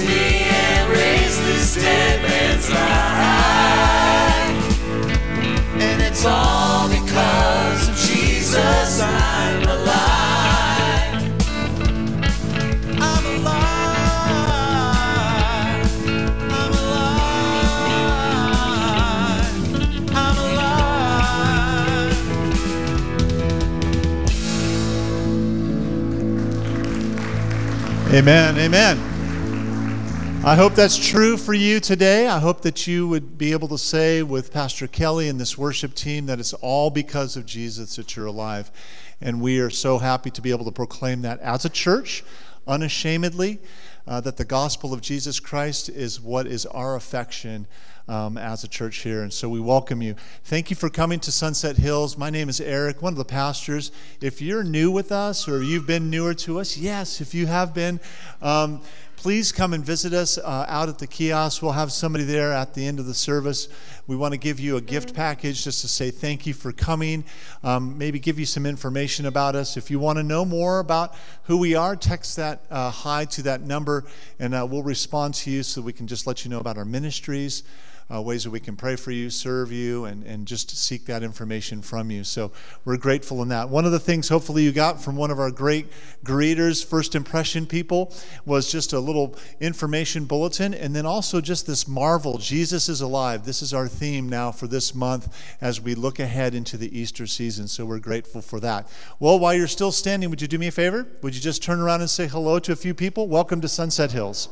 me and raises this dead man's life. And it's all because of Jesus I'm alive. I'm alive. I'm alive. I'm alive. Amen. Amen. I hope that's true for you today. I hope that you would be able to say with Pastor Kelly and this worship team that it's all because of Jesus that you're alive. And we are so happy to be able to proclaim that as a church, unashamedly, uh, that the gospel of Jesus Christ is what is our affection um, as a church here. And so we welcome you. Thank you for coming to Sunset Hills. My name is Eric, one of the pastors. If you're new with us or you've been newer to us, yes, if you have been, um, please come and visit us uh, out at the kiosk. We'll have somebody there at the end of the service. We want to give you a gift package just to say thank you for coming, um, maybe give you some information about us. If you want to know more about who we are, text that uh, hi to that number and uh, we'll respond to you so we can just let you know about our ministries. Uh, ways that we can pray for you, serve you, and, and just seek that information from you. So we're grateful in that. One of the things, hopefully, you got from one of our great greeters, first impression people, was just a little information bulletin, and then also just this marvel Jesus is alive. This is our theme now for this month as we look ahead into the Easter season. So we're grateful for that. Well, while you're still standing, would you do me a favor? Would you just turn around and say hello to a few people? Welcome to Sunset Hills.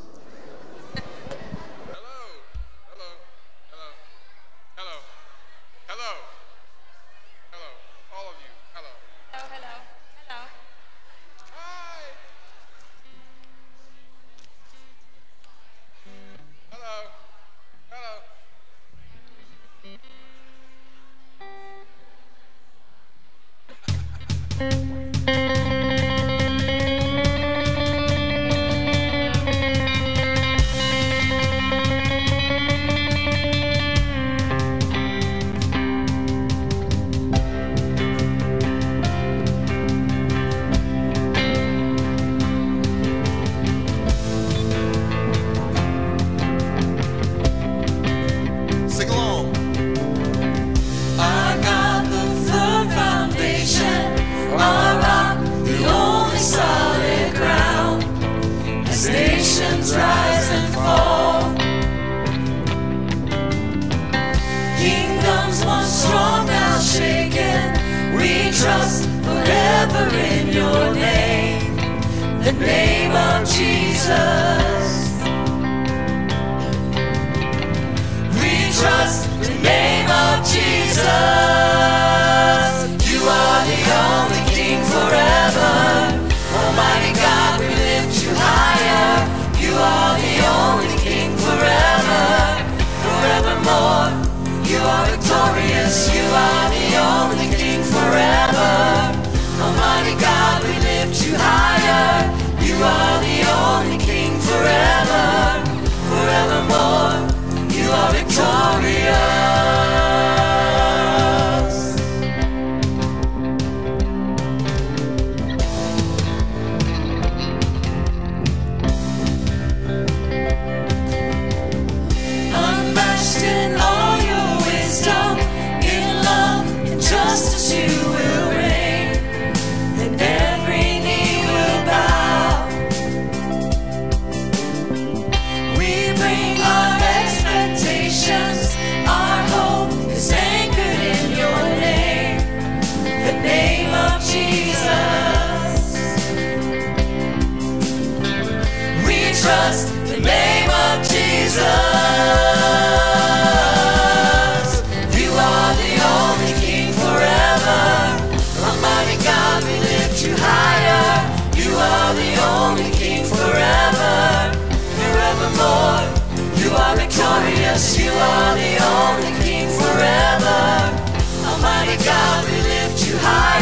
Lift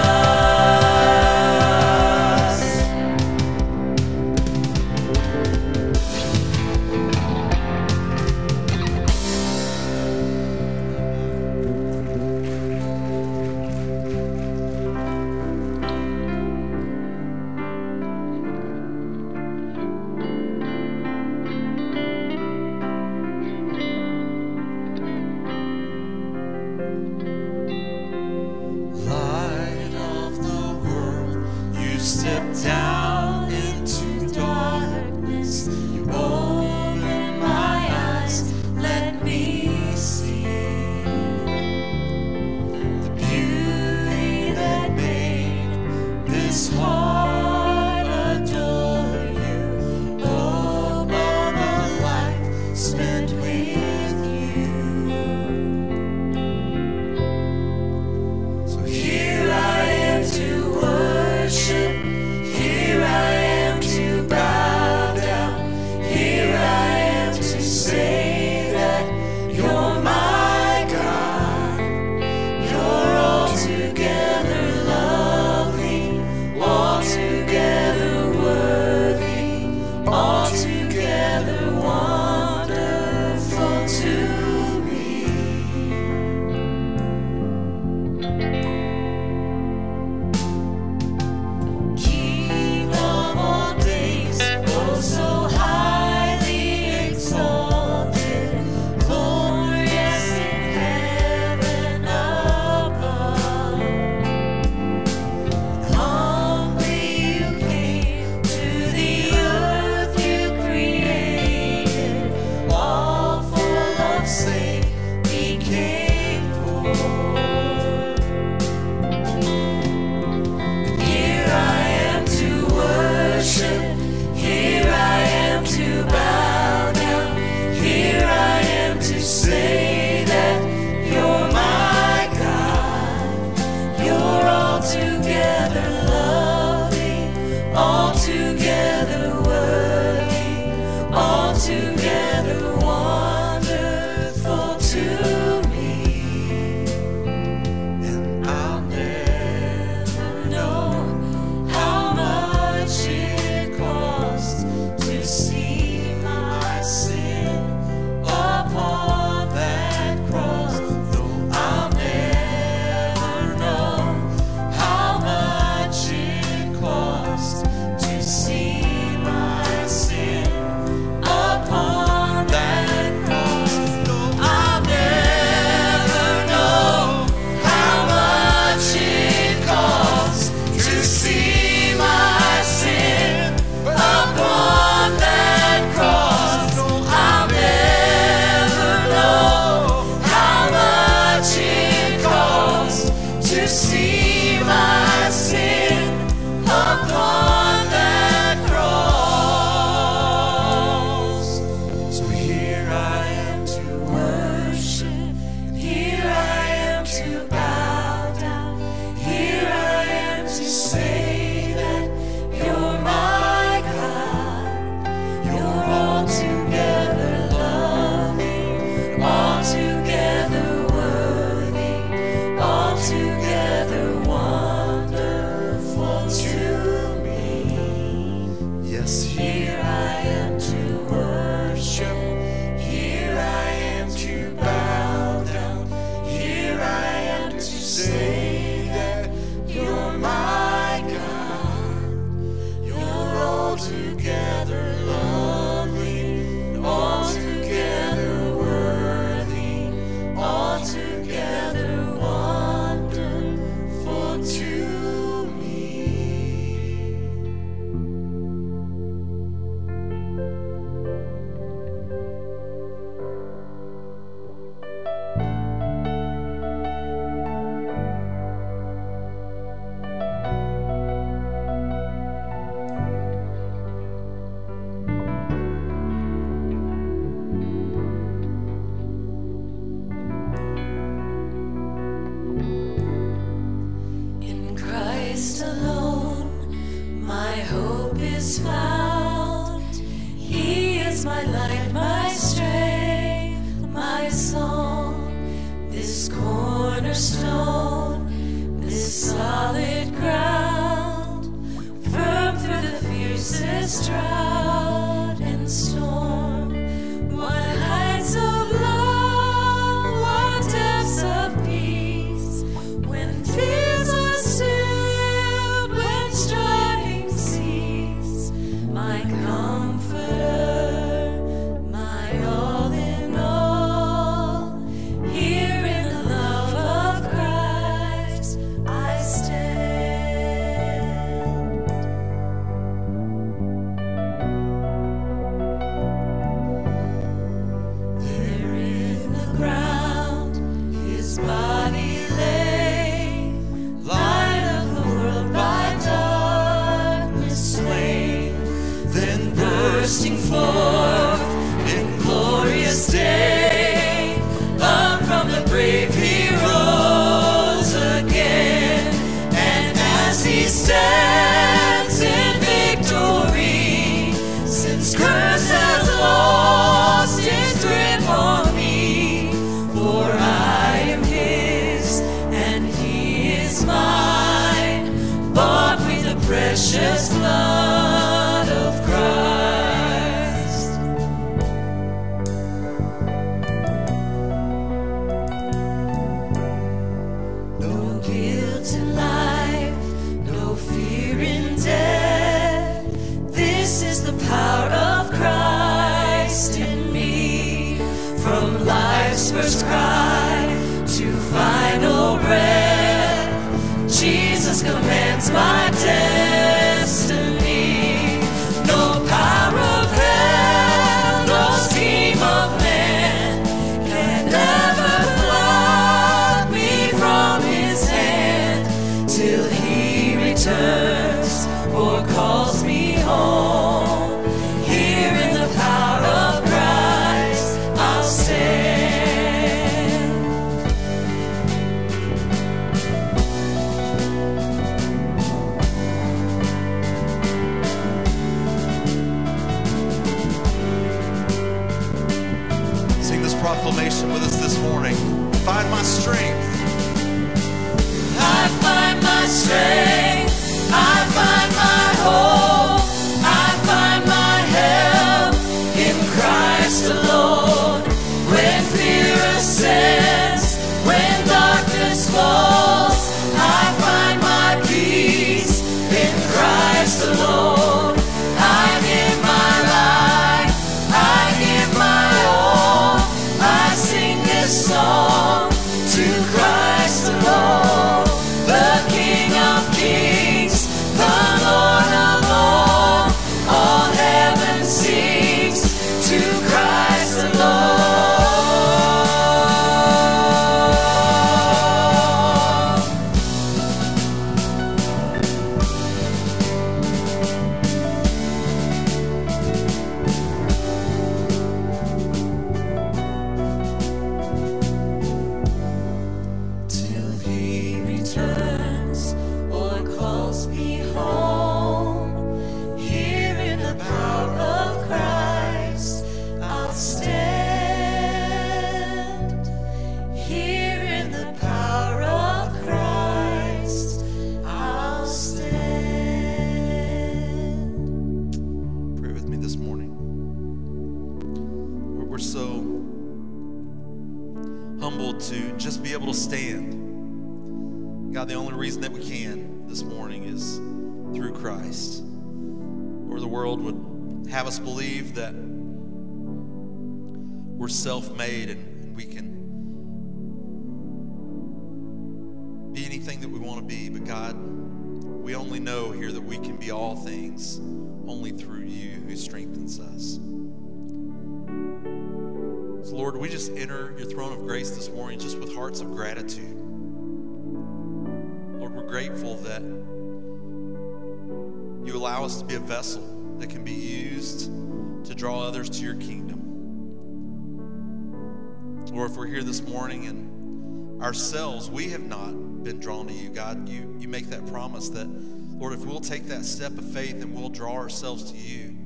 This morning and ourselves, we have not been drawn to you, God, you, you make that promise that, Lord, if we'll take that step of faith and we'll draw ourselves to you,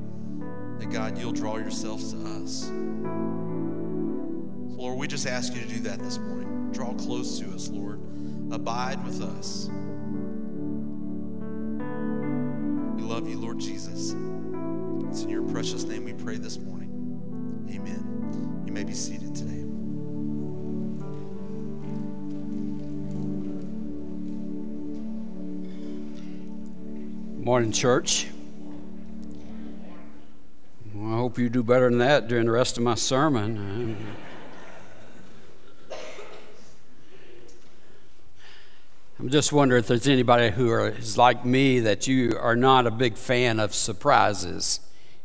that God, you'll draw yourselves to us. So, Lord, we just ask you to do that this morning. Draw close to us, Lord. Abide with us. We love you, Lord Jesus. It's in your precious name we pray this morning. Amen. You may be seated today. Morning, church. Well, I hope you do better than that during the rest of my sermon. I'm just wondering if there's anybody who is like me that you are not a big fan of surprises.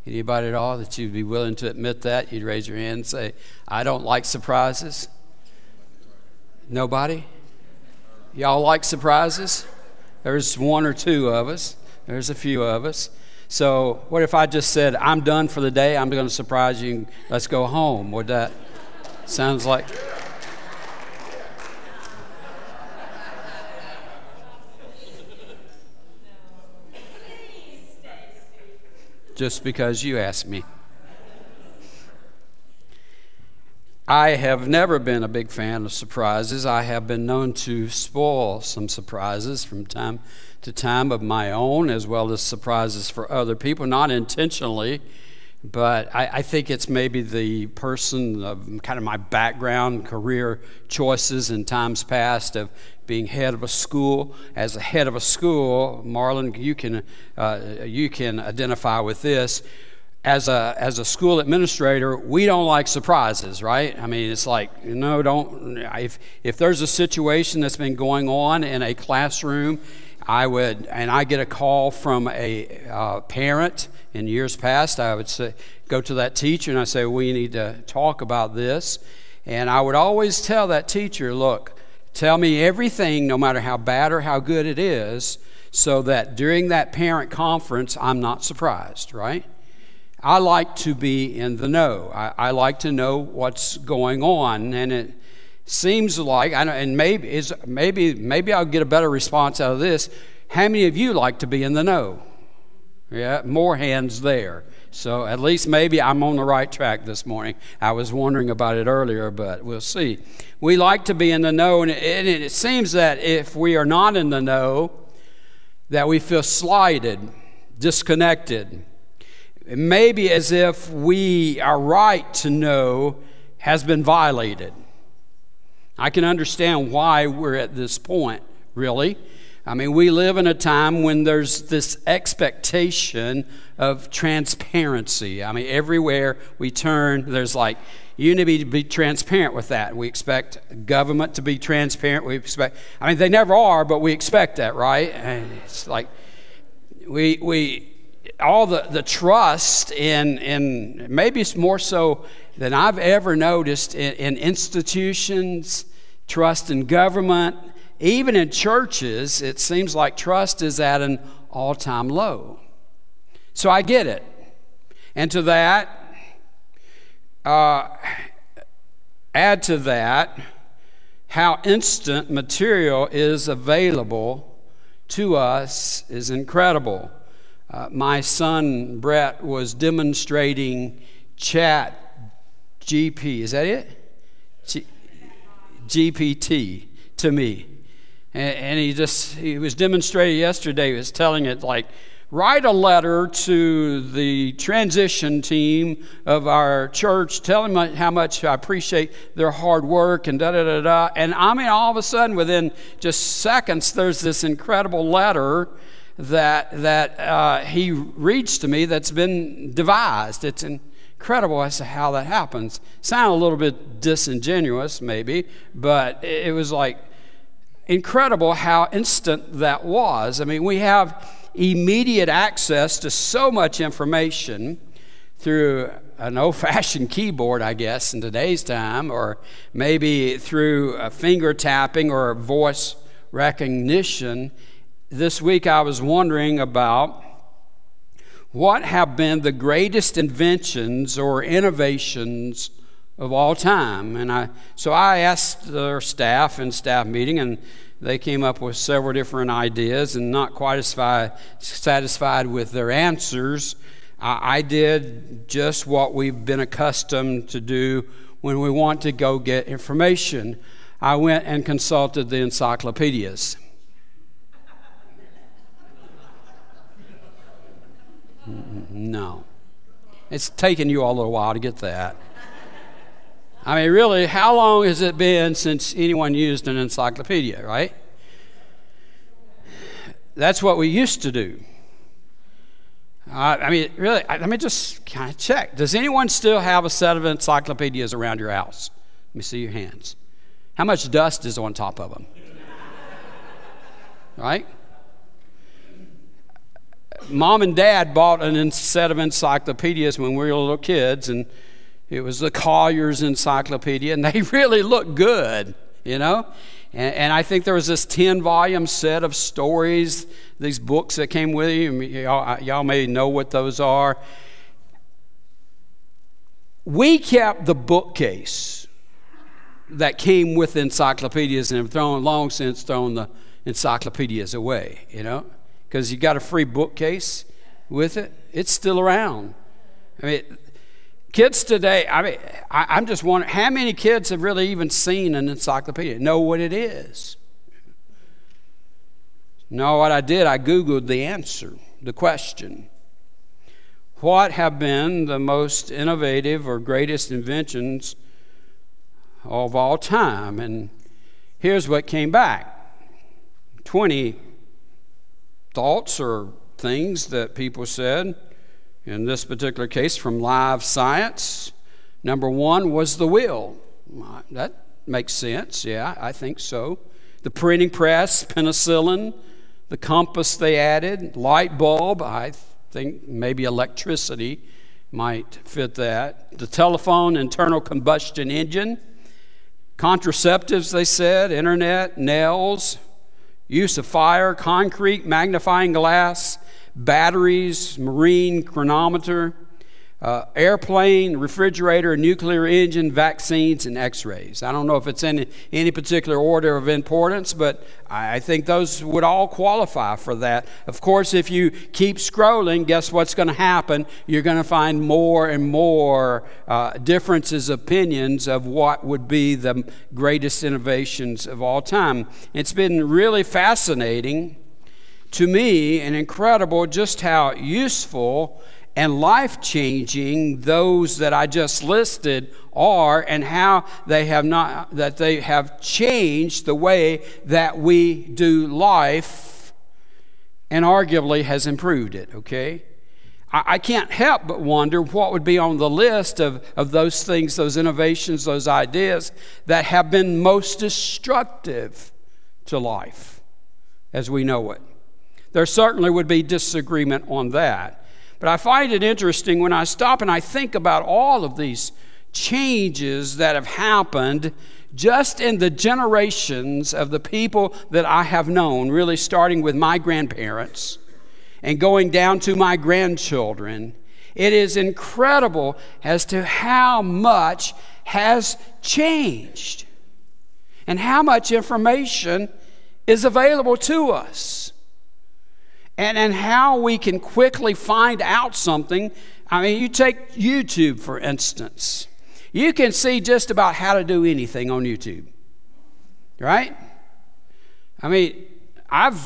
Anybody at all that you'd be willing to admit that? You'd raise your hand and say, I don't like surprises. Nobody? Y'all like surprises? There's one or two of us. There's a few of us. So, what if I just said, I'm done for the day, I'm going to surprise you, let's go home? Would that sounds like. Just because you asked me. I have never been a big fan of surprises. I have been known to spoil some surprises from time to time of my own, as well as surprises for other people, not intentionally, but I, I think it's maybe the person of kind of my background, career choices in times past of being head of a school. As a head of a school, Marlon, you can, uh, you can identify with this as a as a school administrator, we don't like surprises, right? I mean, it's like no, don't. If if there's a situation that's been going on in a classroom, I would, and I get a call from a uh, parent. In years past, I would say, go to that teacher and I say, we need to talk about this, and I would always tell that teacher, look, tell me everything, no matter how bad or how good it is, so that during that parent conference, I'm not surprised, right? I like to be in the know. I, I, like to know what's going on, and it seems like, and maybe maybe maybe I'll get a better response out of this. How many of you like to be in the know? Yeah, more hands there. So at least maybe I'm on the right track this morning. I was wondering about it earlier, but we'll see. We like to be in the know, and it, and it seems that if we are not in the know, that we feel slighted, disconnected maybe as if we, our right to know, has been violated. I can understand why we're at this point, really. I mean, we live in a time when there's this expectation of transparency. I mean, everywhere we turn, there's like, you need to be transparent with that. We expect government to be transparent. We expect, I mean, they never are, but we expect that, right? And it's like, we, we, all the, the trust in, in maybe it's more so than I've ever noticed in, in institutions, trust in government, even in churches, it seems like trust is at an all time low. So I get it. And to that, uh, add to that how instant material is available to us is incredible. Uh, my son Brett was demonstrating Chat GP. Is that it? GPT to me, and, and he just he was demonstrating yesterday. He was telling it like write a letter to the transition team of our church, tell them how much I appreciate their hard work and da da da da. And I mean, all of a sudden, within just seconds, there's this incredible letter that, that uh, he reads to me that's been devised. It's incredible as to how that happens. Sound a little bit disingenuous, maybe, but it was like incredible how instant that was. I mean, we have immediate access to so much information through an old fashioned keyboard, I guess, in today's time, or maybe through a finger tapping or voice recognition this week I was wondering about what have been the greatest inventions or innovations of all time. And I, so I asked our staff in staff meeting, and they came up with several different ideas, and not quite as satisfied with their answers. I, I did just what we've been accustomed to do when we want to go get information. I went and consulted the encyclopedias. No. It's taken you all a little while to get that. I mean, really, how long has it been since anyone used an encyclopedia, right? That's what we used to do. Uh, I mean, really, let me just kind of check. Does anyone still have a set of encyclopedias around your house? Let me see your hands. How much dust is on top of them? right? Mom and dad bought a set of encyclopedias when we were little kids, and it was the Collier's Encyclopedia, and they really looked good, you know? And, and I think there was this 10 volume set of stories, these books that came with you. Y'all, y'all may know what those are. We kept the bookcase that came with encyclopedias and have thrown long since thrown the encyclopedias away, you know? Because you got a free bookcase with it. It's still around. I mean, kids today, I mean, I, I'm just wondering how many kids have really even seen an encyclopedia, know what it is? No, what I did, I Googled the answer, the question. What have been the most innovative or greatest inventions of all time? And here's what came back 20 thoughts or things that people said. In this particular case, from Live Science, number one was the wheel. That makes sense. Yeah, I think so. The printing press, penicillin, the compass they added, light bulb, I think maybe electricity might fit that. The telephone, internal combustion engine, contraceptives, they said, internet, nails, use of fire, concrete, magnifying glass, batteries, marine chronometer, uh, airplane, refrigerator, nuclear engine, vaccines, and x rays. I don't know if it's in any particular order of importance, but I think those would all qualify for that. Of course, if you keep scrolling, guess what's going to happen? You're going to find more and more uh, differences, opinions of what would be the greatest innovations of all time. It's been really fascinating to me and incredible just how useful and life changing those that I just listed are and how they have not that they have changed the way that we do life and arguably has improved it, okay? I, can't help but wonder what would be on the list of, of those things, those innovations, those ideas that have been most destructive to life as we know it. There certainly would be disagreement on that. But I find it interesting when I stop and I think about all of these changes that have happened just in the generations of the people that I have known, really starting with my grandparents and going down to my grandchildren. It is incredible as to how much has changed and how much information is available to us and, and how we can quickly find out something. I mean, you take YouTube, for instance. You can see just about how to do anything on YouTube, right? I mean, I've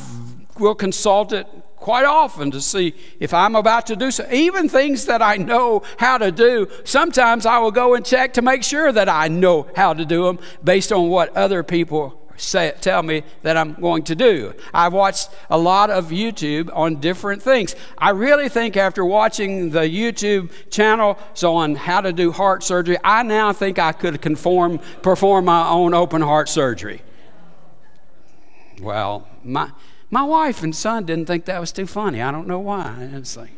will consult it quite often to see if I'm about to do so. Even things that I know how to do, sometimes I will go and check to make sure that I know how to do them based on what other people say, tell me that I'm going to do. I've watched a lot of YouTube on different things. I really think after watching the YouTube channel on how to do heart surgery, I now think I could conform, perform my own open heart surgery. Well, my, my wife and son didn't think that was too funny. I don't know why. It's like,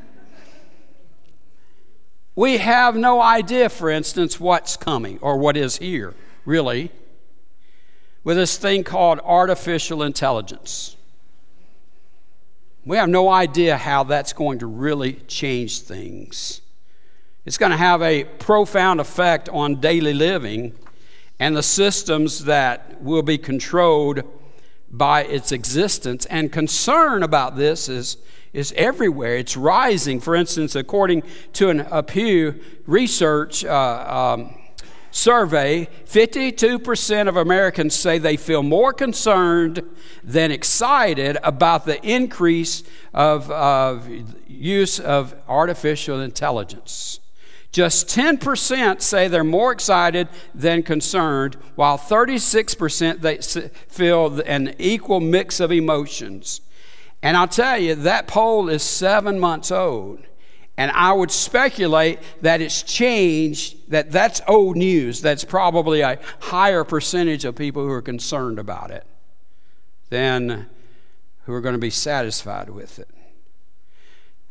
we have no idea, for instance, what's coming or what is here, really with this thing called artificial intelligence. We have no idea how that's going to really change things. It's going to have a profound effect on daily living and the systems that will be controlled by its existence. And concern about this is, is everywhere. It's rising. For instance, according to an, a Pew Research uh, um, survey, 52% of Americans say they feel more concerned than excited about the increase of, of use of artificial intelligence. Just 10% say they're more excited than concerned, while 36% they feel an equal mix of emotions. And I'll tell you, that poll is seven months old. And I would speculate that it's changed, that that's old news. That's probably a higher percentage of people who are concerned about it than who are going to be satisfied with it.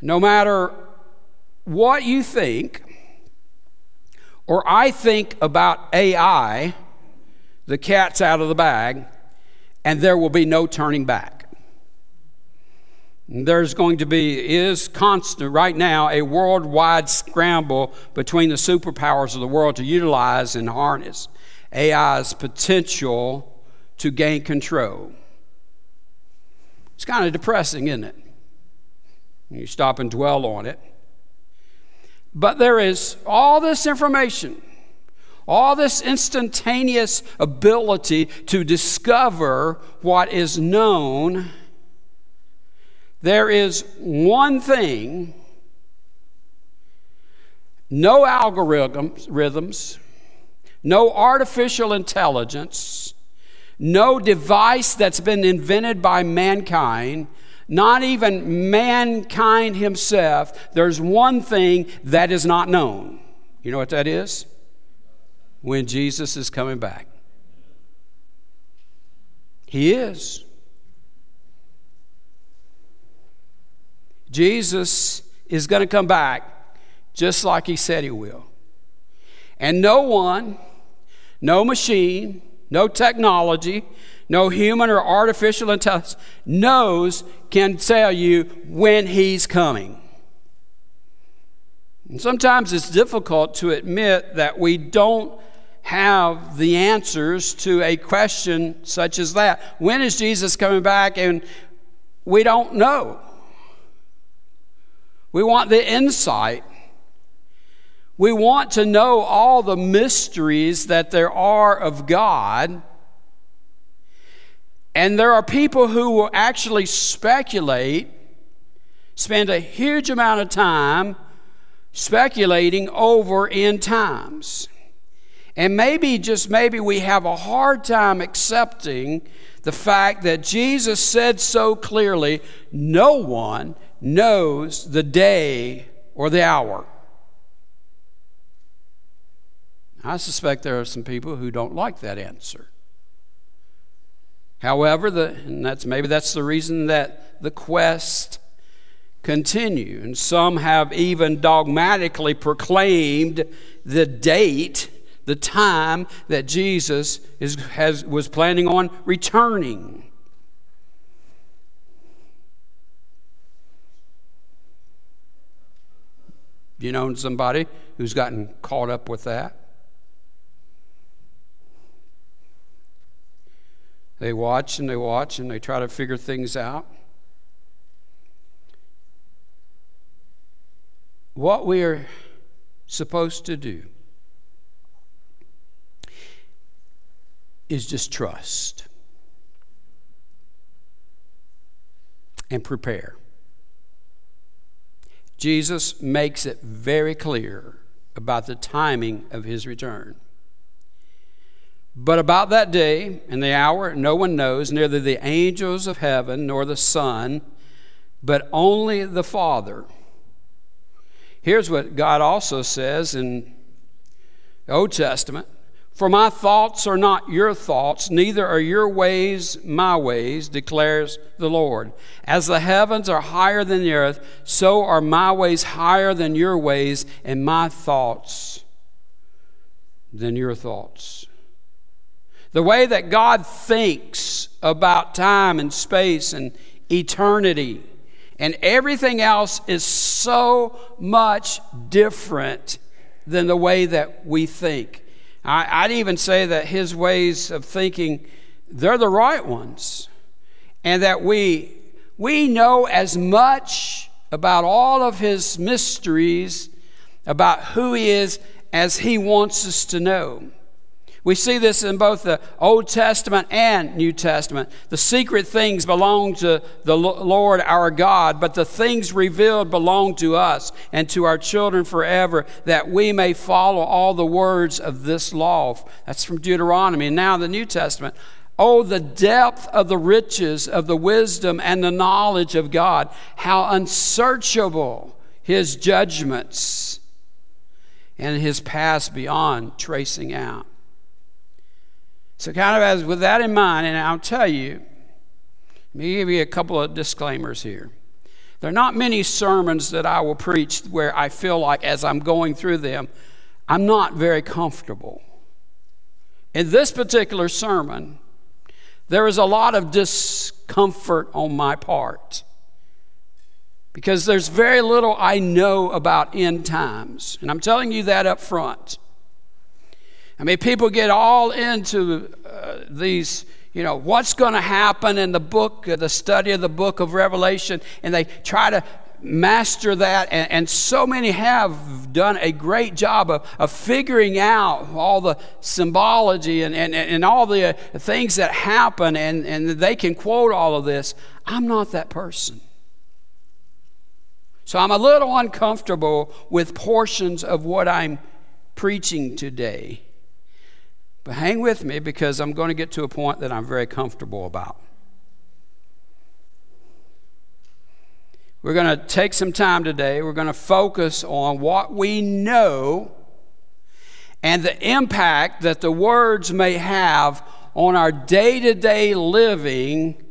No matter what you think, or I think about AI, the cat's out of the bag, and there will be no turning back. There's going to be, is constant right now, a worldwide scramble between the superpowers of the world to utilize and harness AI's potential to gain control. It's kind of depressing, isn't it? You stop and dwell on it. But there is all this information, all this instantaneous ability to discover what is known. There is one thing, no algorithms, no artificial intelligence, no device that's been invented by mankind, not even mankind himself. There's one thing that is not known. You know what that is? When Jesus is coming back. He is. Jesus is going to come back just like he said he will. And no one, no machine, no technology, no human or artificial intelligence knows, can tell you when he's coming. And sometimes it's difficult to admit that we don't have the answers to a question such as that. When is Jesus coming back? And we don't know. We want the insight. We want to know all the mysteries that there are of God. And there are people who will actually speculate, spend a huge amount of time speculating over end times. And maybe, just maybe, we have a hard time accepting the fact that Jesus said so clearly no one knows the day or the hour. I suspect there are some people who don't like that answer. However, the, and that's, maybe that's the reason that the quest continue. And some have even dogmatically proclaimed the date, the time that Jesus is, has, was planning on returning. You know somebody who's gotten caught up with that? They watch and they watch and they try to figure things out. What we are supposed to do is just trust and prepare. Jesus makes it very clear about the timing of his return. But about that day and the hour, no one knows, neither the angels of heaven nor the Son, but only the Father. Here's what God also says in the Old Testament For my thoughts are not your thoughts, neither are your ways my ways, declares the Lord. As the heavens are higher than the earth, so are my ways higher than your ways, and my thoughts than your thoughts. The way that God thinks about time and space and eternity and everything else is so much different than the way that we think. I, would even say that his ways of thinking, they're the right ones. And that we, we know as much about all of his mysteries, about who he is, as he wants us to know. We see this in both the Old Testament and New Testament. The secret things belong to the Lord our God, but the things revealed belong to us and to our children forever, that we may follow all the words of this law. That's from Deuteronomy. And now the New Testament. Oh, the depth of the riches of the wisdom and the knowledge of God. How unsearchable his judgments and his past beyond tracing out. So, kind of as with that in mind, and I'll tell you, let me give you a couple of disclaimers here. There are not many sermons that I will preach where I feel like as I'm going through them, I'm not very comfortable. In this particular sermon, there is a lot of discomfort on my part because there's very little I know about end times. And I'm telling you that up front. I mean, people get all into uh, these, you know, what's going to happen in the book, uh, the study of the book of Revelation, and they try to master that, and, and so many have done a great job of, of figuring out all the symbology and, and, and all the uh, things that happen, and, and they can quote all of this. I'm not that person. So I'm a little uncomfortable with portions of what I'm preaching today. But hang with me because I'm going to get to a point that I'm very comfortable about. We're going to take some time today. We're going to focus on what we know and the impact that the words may have on our day to day living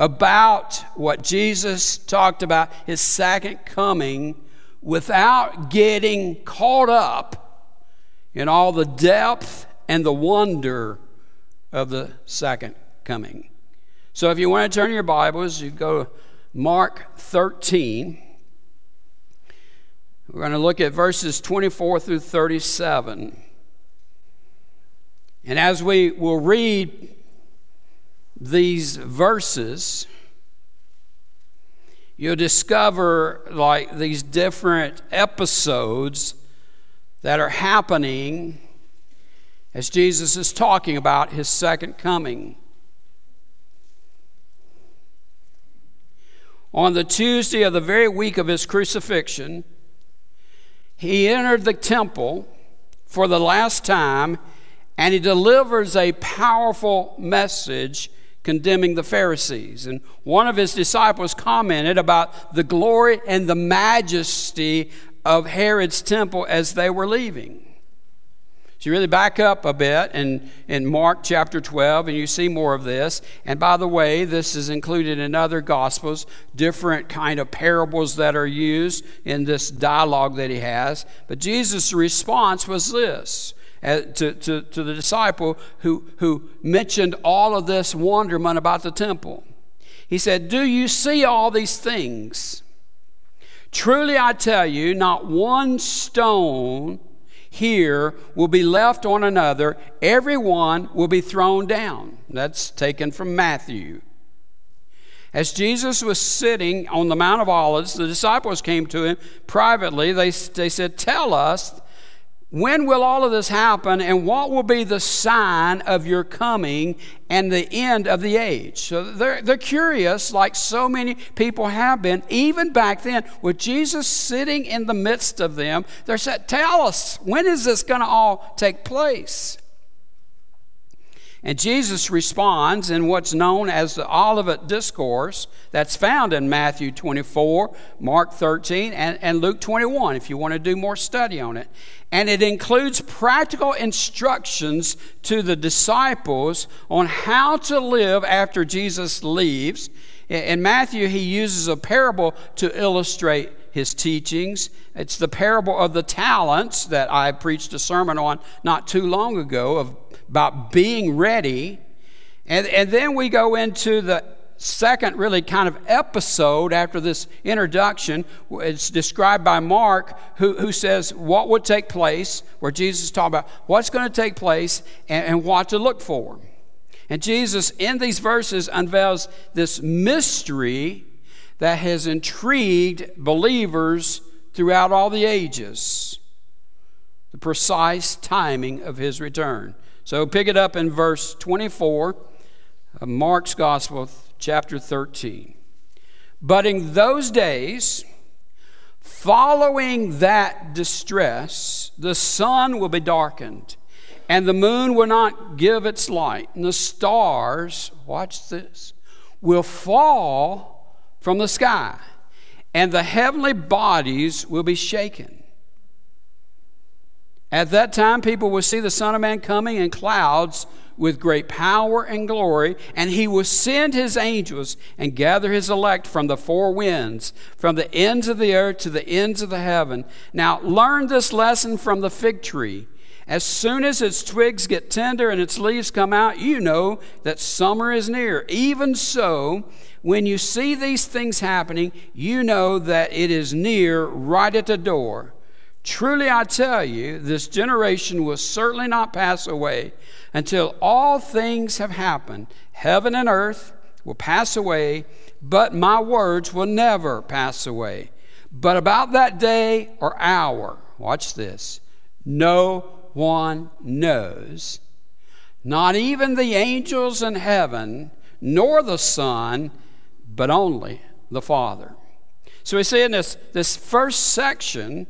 about what Jesus talked about, his second coming, without getting caught up in all the depth and the wonder of the second coming. So if you want to turn your Bibles, you go to Mark 13. We're going to look at verses 24 through 37. And as we will read these verses, you'll discover like these different episodes that are happening as Jesus is talking about his second coming. On the Tuesday of the very week of his crucifixion, he entered the temple for the last time and he delivers a powerful message condemning the Pharisees. And one of his disciples commented about the glory and the majesty of Herod's temple as they were leaving. So you really back up a bit in, in Mark chapter 12, and you see more of this. And by the way, this is included in other gospels, different kind of parables that are used in this dialogue that he has. But Jesus' response was this. uh, To, to, to the disciple who, who mentioned all of this wonderment about the temple. He said, Do you see all these things? Truly I tell you, not one stone here will be left on another, everyone will be thrown down. That's taken from Matthew. As Jesus was sitting on the Mount of Olives, the disciples came to him privately. They, they said, Tell us, when will all of this happen, and what will be the sign of your coming and the end of the age? So they're, they're curious, like so many people have been, even back then, with Jesus sitting in the midst of them. They're saying, Tell us, when is this going to all take place? And Jesus responds in what's known as the Olivet Discourse that's found in Matthew 24, Mark 13, and, and Luke 21, if you want to do more study on it. And it includes practical instructions to the disciples on how to live after Jesus leaves. In Matthew, he uses a parable to illustrate his teachings. It's the parable of the talents that I preached a sermon on not too long ago of about being ready. And, and then we go into the second, really kind of episode after this introduction. It's described by Mark, who, who says what would take place, where Jesus talking about what's going to take place and, and what to look for. And Jesus, in these verses, unveils this mystery that has intrigued believers throughout all the ages the precise timing of his return. So pick it up in verse 24 of Mark's Gospel, chapter 13. But in those days, following that distress, the sun will be darkened, and the moon will not give its light, and the stars, watch this, will fall from the sky, and the heavenly bodies will be shaken. At that time, people will see the Son of Man coming in clouds with great power and glory, and he will send his angels and gather his elect from the four winds, from the ends of the earth to the ends of the heaven. Now, learn this lesson from the fig tree. As soon as its twigs get tender and its leaves come out, you know that summer is near. Even so, when you see these things happening, you know that it is near, right at the door. Truly I tell you, this generation will certainly not pass away until all things have happened. Heaven and earth will pass away, but my words will never pass away. But about that day or hour, watch this, no one knows, not even the angels in heaven, nor the Son, but only the Father. So we see in this, this first section,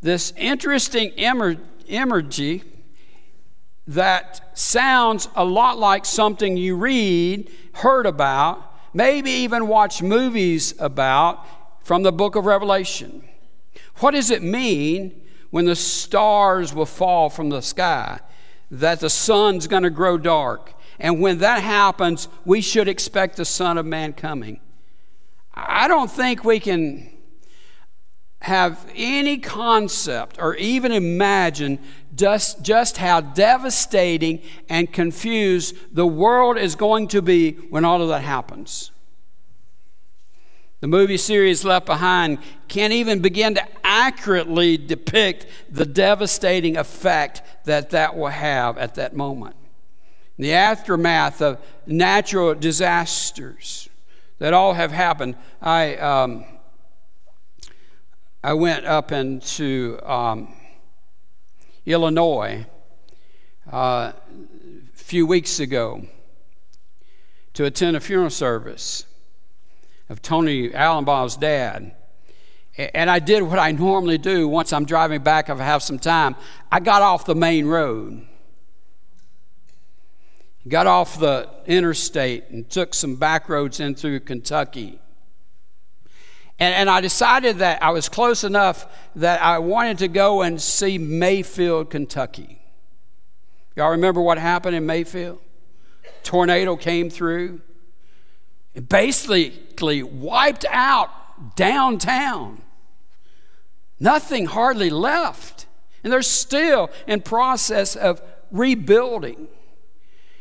this interesting imagery that sounds a lot like something you read, heard about, maybe even watch movies about from the book of Revelation. What does it mean when the stars will fall from the sky? That the sun's going to grow dark. And when that happens, we should expect the Son of Man coming. I don't think we can have any concept or even imagine just, just how devastating and confused the world is going to be when all of that happens. The movie series Left Behind can't even begin to accurately depict the devastating effect that that will have at that moment. The aftermath of natural disasters that all have happened. I, um, I went up into um, Illinois uh, a few weeks ago to attend a funeral service of Tony Allenbaugh's dad. And I did what I normally do once I'm driving back if I have some time. I got off the main road, got off the interstate, and took some back roads in through Kentucky. And, and I decided that I was close enough that I wanted to go and see Mayfield, Kentucky. Y'all remember what happened in Mayfield? Tornado came through. It basically wiped out downtown. Nothing hardly left. And they're still in process of rebuilding.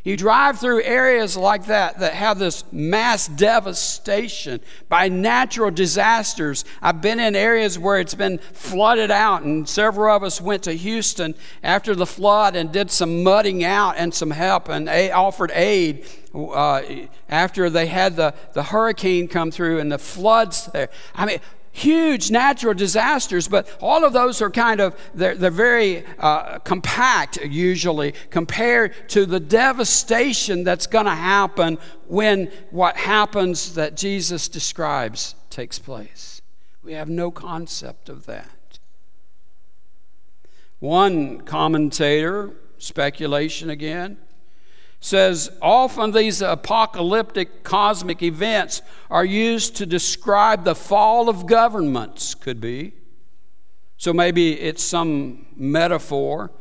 You drive through areas like that that have this mass devastation by natural disasters. I've been in areas where it's been flooded out, and several of us went to Houston after the flood and did some mudding out and some help and offered aid uh, after they had the, the hurricane come through and the floods there. I mean, huge natural disasters, but all of those are kind of, they're, they're very uh, compact usually compared to the devastation that's going to happen when what happens that Jesus describes takes place. We have no concept of that. One commentator, speculation again, says often these apocalyptic cosmic events are used to describe the fall of governments, could be. So maybe it's some metaphor.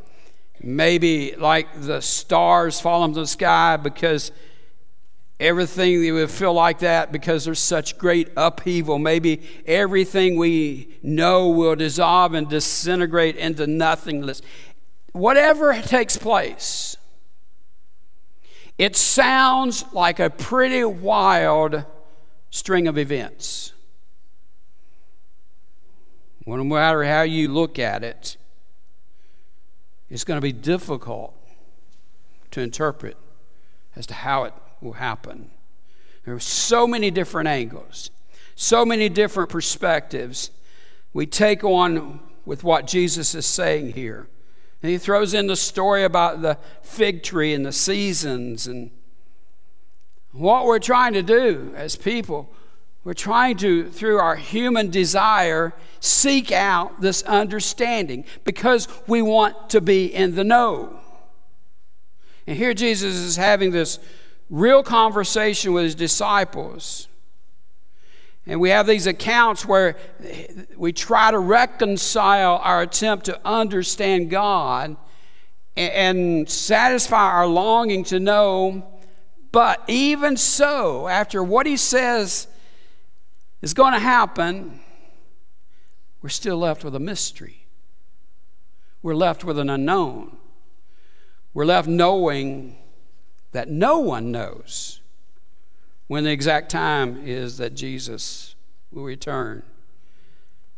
Maybe like the stars falling from the sky because everything we would feel like that because there's such great upheaval. Maybe everything we know will dissolve and disintegrate into nothingness. Whatever takes place, it sounds like a pretty wild string of events. No matter how you look at it, it's going to be difficult to interpret as to how it will happen. There are so many different angles, so many different perspectives we take on with what Jesus is saying here. And he throws in the story about the fig tree and the seasons and what we're trying to do as people. We're trying to, through our human desire, seek out this understanding because we want to be in the know. And here Jesus is having this real conversation with his disciples. And we have these accounts where we try to reconcile our attempt to understand God and satisfy our longing to know. But even so, after what he says is going to happen, we're still left with a mystery. We're left with an unknown. We're left knowing that no one knows when the exact time is that Jesus will return.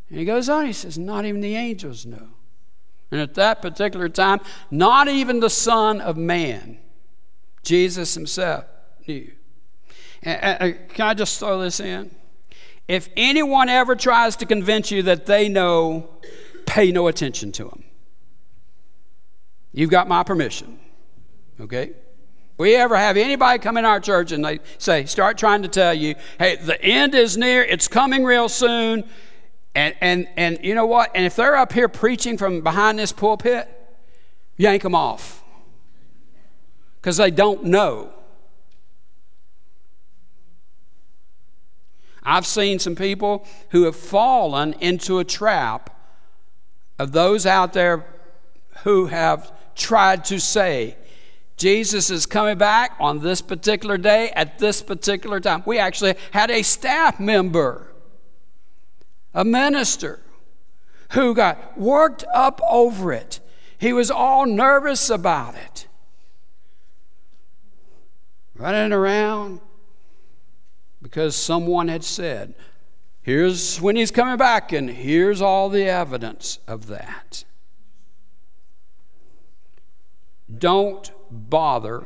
And he goes on, he says, Not even the angels know. And at that particular time, not even the Son of Man, Jesus himself, knew. And- can I just throw this in? If anyone ever tries to convince you that they know, pay no attention to them. You've got my permission. Okay? We ever have anybody come in our church and they say, start trying to tell you, hey, the end is near, it's coming real soon. And, and, and you know what? And if they're up here preaching from behind this pulpit, yank them off because they don't know. I've seen some people who have fallen into a trap of those out there who have tried to say, Jesus is coming back on this particular day at this particular time. We actually had a staff member, a minister, who got worked up over it. He was all nervous about it. Running around because someone had said, Here's when he's coming back, and here's all the evidence of that. Don't bother.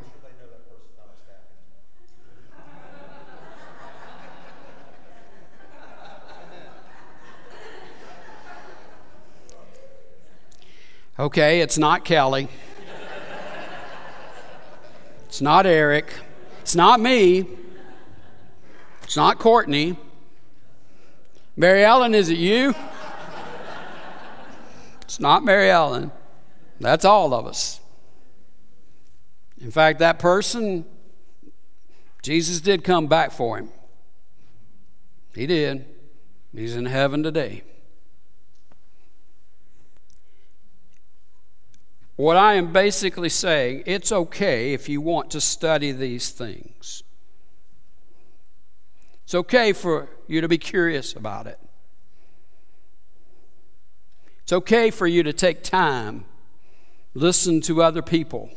Okay, it's not Kelly. It's not Eric. It's not me. It's not Courtney. Mary Ellen, is it you? It's not Mary Ellen. That's all of us. In fact, that person, Jesus did come back for him. He did. He's in heaven today. What I am basically saying, it's okay if you want to study these things. It's okay for you to be curious about it. It's okay for you to take time, listen to other people.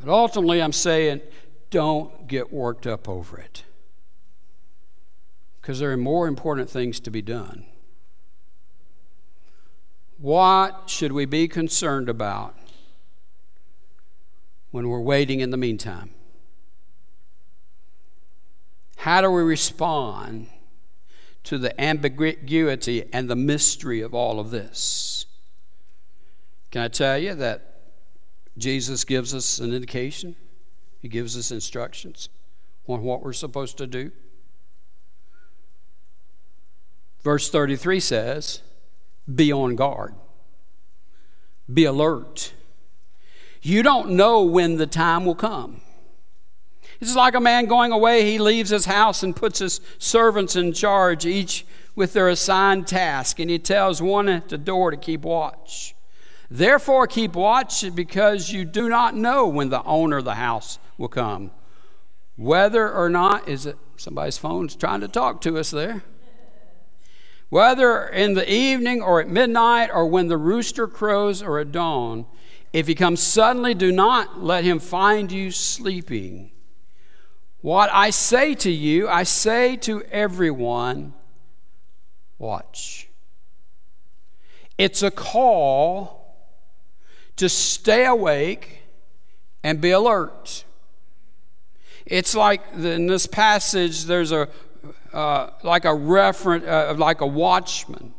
But ultimately, I'm saying don't get worked up over it. Because there are more important things to be done. What should we be concerned about when we're waiting in the meantime? How do we respond to the ambiguity and the mystery of all of this? Can I tell you that Jesus gives us an indication? He gives us instructions on what we're supposed to do. Verse 33 says, Be on guard, be alert. You don't know when the time will come. It's like a man going away. He leaves his house and puts his servants in charge, each with their assigned task, and he tells one at the door to keep watch. Therefore, keep watch because you do not know when the owner of the house will come. Whether or not, is it somebody's phone's trying to talk to us there? Whether in the evening or at midnight or when the rooster crows or at dawn, if he comes suddenly, do not let him find you sleeping. What I say to you, I say to everyone watch. It's a call to stay awake and be alert. It's like in this passage, there's a uh, like a reference, uh, like a watchman.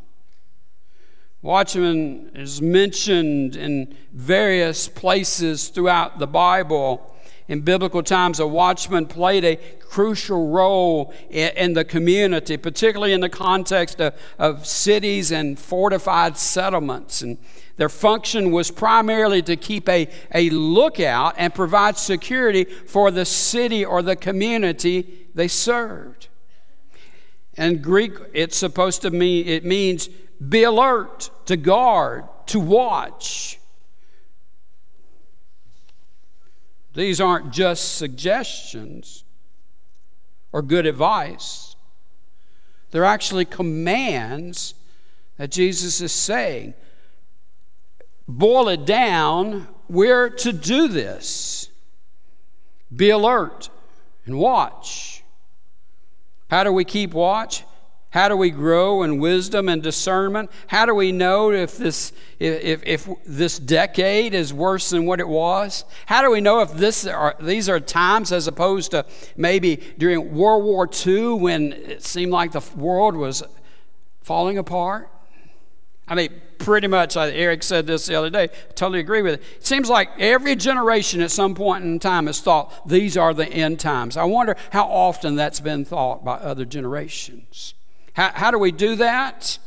Watchman is mentioned in various places throughout the Bible. In biblical times, a watchman played a crucial role in, in the community, particularly in the context of, of cities and fortified settlements. And their function was primarily to keep a, a lookout and provide security for the city or the community they served. In Greek, it's supposed to mean, it means be alert, to guard, to watch. These aren't just suggestions or good advice. They're actually commands that Jesus is saying. Boil it down, we're to do this. Be alert and watch. How do we keep watch? How do we grow in wisdom and discernment? How do we know if this, if, if this decade is worse than what it was? How do we know if this are, these are times as opposed to maybe during World War II when it seemed like the world was falling apart? I mean, pretty much, Eric said this the other day, I totally agree with it. It seems like every generation at some point in time has thought these are the end times. I wonder how often that's been thought by other generations. How, how do we do that?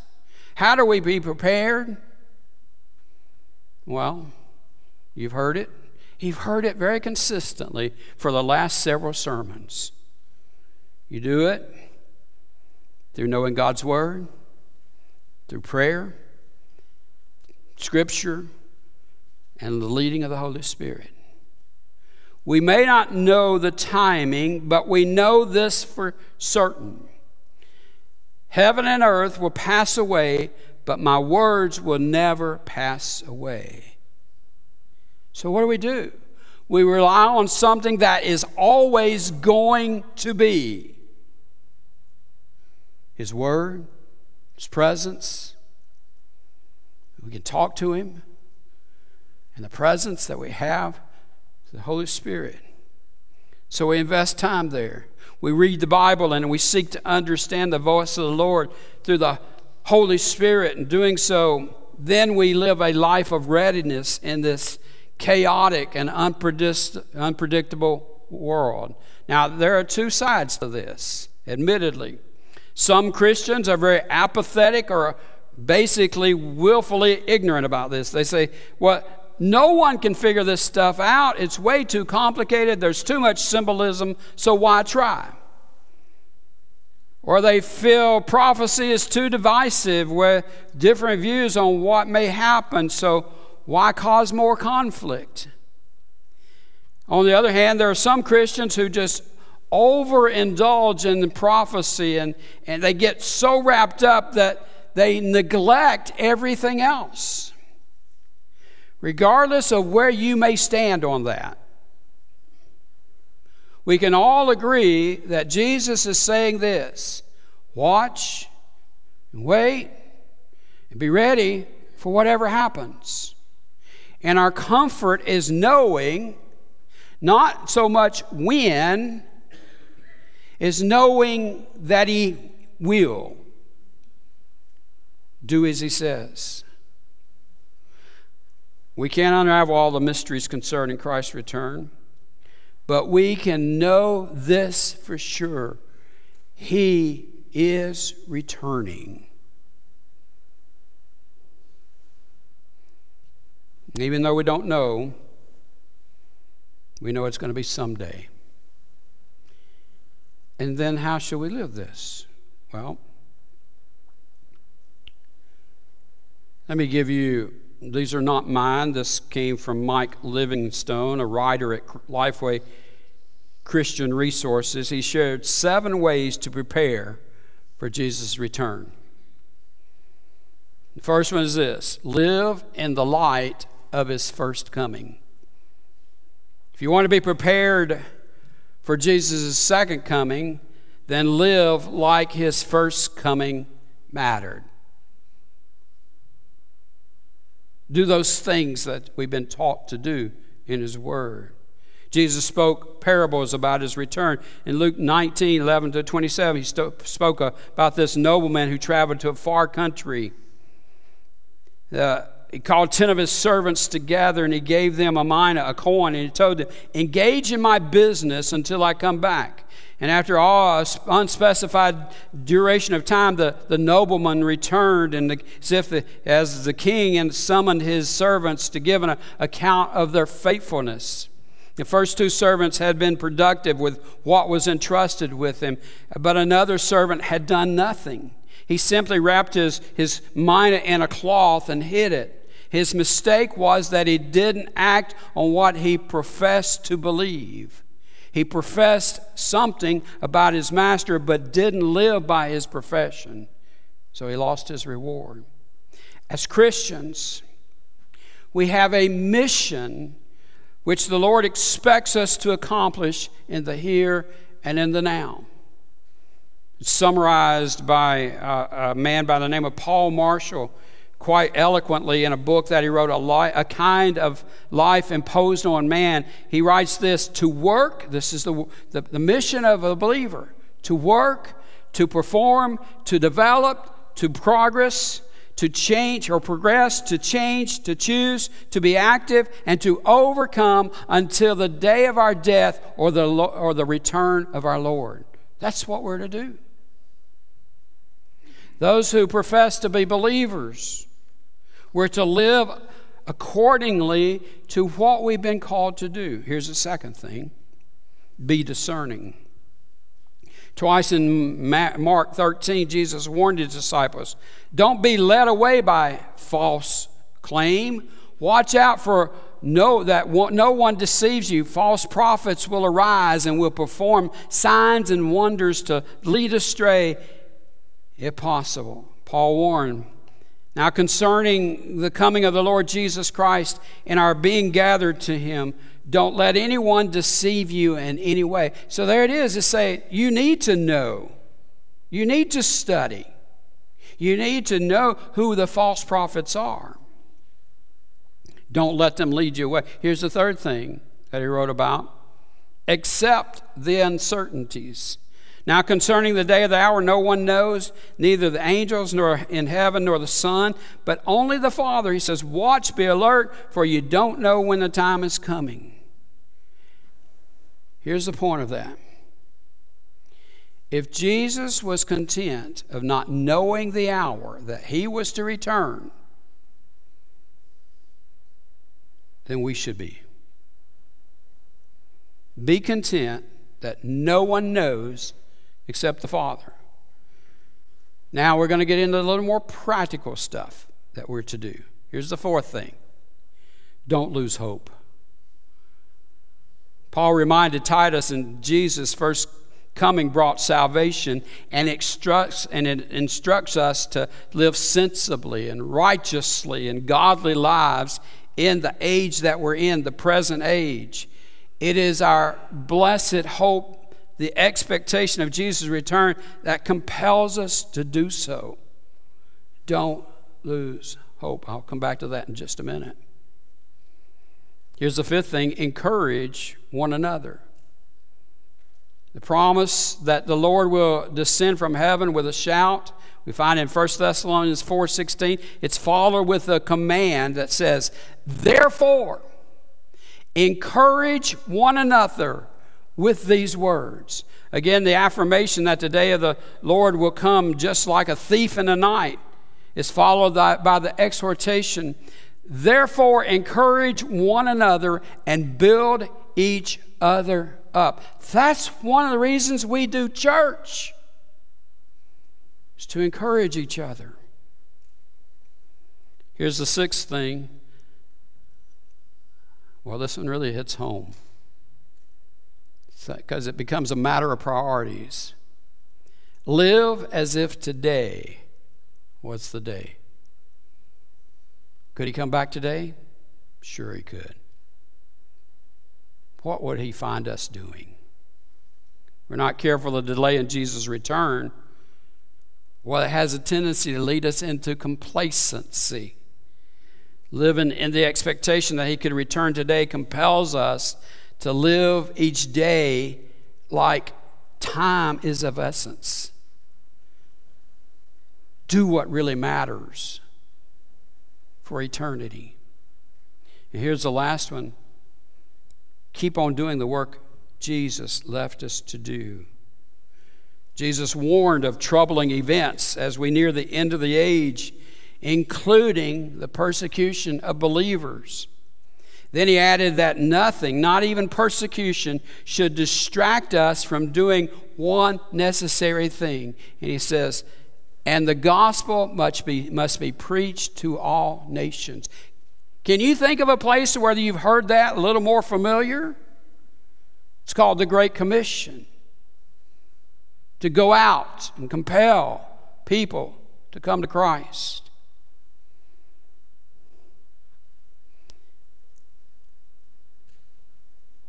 How do we be prepared? Well, you've heard it. You've heard it very consistently for the last several sermons. You do it through knowing God's Word, through prayer, Scripture, and the leading of the Holy Spirit. We may not know the timing, but we know this for certain. Heaven and earth will pass away, but my words will never pass away. So, what do we do? We rely on something that is always going to be His Word, His presence. We can talk to Him, and the presence that we have, is the Holy Spirit. So, we invest time there we read the Bible and we seek to understand the voice of the Lord through the Holy Spirit. And doing so, then we live a life of readiness in this chaotic and unpredictable world. Now, there are two sides to this, admittedly. Some Christians are very apathetic or basically willfully ignorant about this. They say, well, no one can figure this stuff out. It's way too complicated. There's too much symbolism, so why try? Or they feel prophecy is too divisive with different views on what may happen, so why cause more conflict? On the other hand, there are some Christians who just overindulge in prophecy and, and they get so wrapped up that they neglect everything else regardless of where you may stand on that. We can all agree that Jesus is saying this watch and wait and be ready for whatever happens. And our comfort is knowing not so much when, is knowing that He will do as He says. We can't unravel all the mysteries concerning Christ's return, but we can know this for sure He is returning. Even though we don't know, we know it's going to be someday. And then how shall we live this? Well, let me give you these are not mine. This came from Mike Livingstone, a writer at Lifeway Christian Resources. He shared seven ways to prepare for Jesus' return. The first one is this live in the light of his first coming. If you want to be prepared for Jesus' second coming, then live like his first coming mattered. Do those things that we've been taught to do in His Word. Jesus spoke parables about his return. In Luke 19, 11 to 27, he spoke about this nobleman who traveled to a far country. Uh, he called 10 of his servants together and he gave them a mina, a coin, and he told them, Engage in my business until I come back. And after all unspecified duration of time, the, the nobleman returned, and the, as if the, as the king and summoned his servants to give an account of their faithfulness. The first two servants had been productive with what was entrusted with them, but another servant had done nothing. He simply wrapped his, his mina in a cloth and hid it. His mistake was that he didn't act on what he professed to believe. He professed something about his master, but didn't live by his profession. So he lost his reward. As Christians, we have a mission which the Lord expects us to accomplish in the here and in the now. summarized by uh, a man by the name of Paul Marshall quite eloquently in a book that he wrote, a, li- a kind of life imposed on man. He writes this to work, this is the, the, the mission of a believer, to work, to perform, to develop, to progress, to change or progress, to change, to choose, to be active, and to overcome until the day of our death or the, or the return of our Lord. That's what we're to do. Those who profess to be believers, we're to live accordingly to what we've been called to do. Here's the second thing be discerning. Twice in Mark 13, Jesus warned his disciples don't be led away by false claim. Watch out for know that no one deceives you. False prophets will arise and will perform signs and wonders to lead astray, if possible. Paul warned now, concerning the coming of the Lord Jesus Christ and our being gathered to him, don't let anyone deceive you in any way. So there it is to say, you need to know, you need to study, you need to know who the false prophets are. Don't let them lead you away. Here's the third thing that he wrote about accept the uncertainties. Now, concerning the day of the hour, no one knows, neither the angels, nor in heaven, nor the Son, but only the Father. He says, Watch, be alert, for you don't know when the time is coming. Here's the point of that. If Jesus was content of not knowing the hour that he was to return, then we should be. Be content that no one knows except the Father. Now we're going to get into a little more practical stuff that we're to do. Here's the fourth thing don't lose hope. Paul reminded Titus in Jesus' first coming brought salvation and instructs and it instructs us to live sensibly and righteously and godly lives in the age that we're in, the present age. It is our blessed hope the expectation of Jesus' return that compels us to do so. Don't lose hope. I'll come back to that in just a minute. Here's the fifth thing encourage one another. The promise that the Lord will descend from heaven with a shout, we find in 1 Thessalonians 4:16, it's followed with a command that says, "Therefore, encourage one another with these words. Again, the affirmation that the day of the Lord will come just like a thief in the night is followed by the exhortation, therefore, encourage one another and build each other up. That's one of the reasons we do church, is to encourage each other. Here's the sixth thing. Well, this one really hits home because it becomes a matter of priorities. Live as if today was the day. Could he come back today? Sure, he could. What would he find us doing? We're not careful to delay in Jesus' return. Well, it has a tendency to lead us into complacency. Living in the expectation that he could return today compels us to live each day like time is of essence. Do what really matters for eternity. And here's the last one keep on doing the work Jesus left us to do. Jesus warned of troubling events as we near the end of the age, including the persecution of believers. Then he added that nothing, not even persecution, should distract us from doing one necessary thing. And he says, and the gospel must be, must be preached to all nations. Can you think of a place where you've heard that a little more familiar? It's called the Great Commission. To go out and compel people to come to Christ.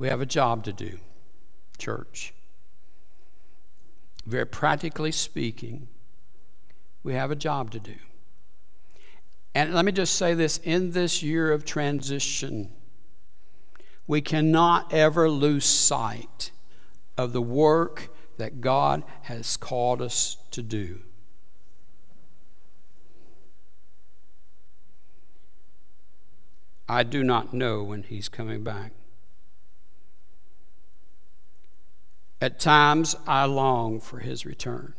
We have a job to do, church. very practically speaking, we have a job to do. And let me just say this in this year of transition, we cannot ever lose sight of the work that God has called us to do. I do not know when He's coming back. At times, I long for His return.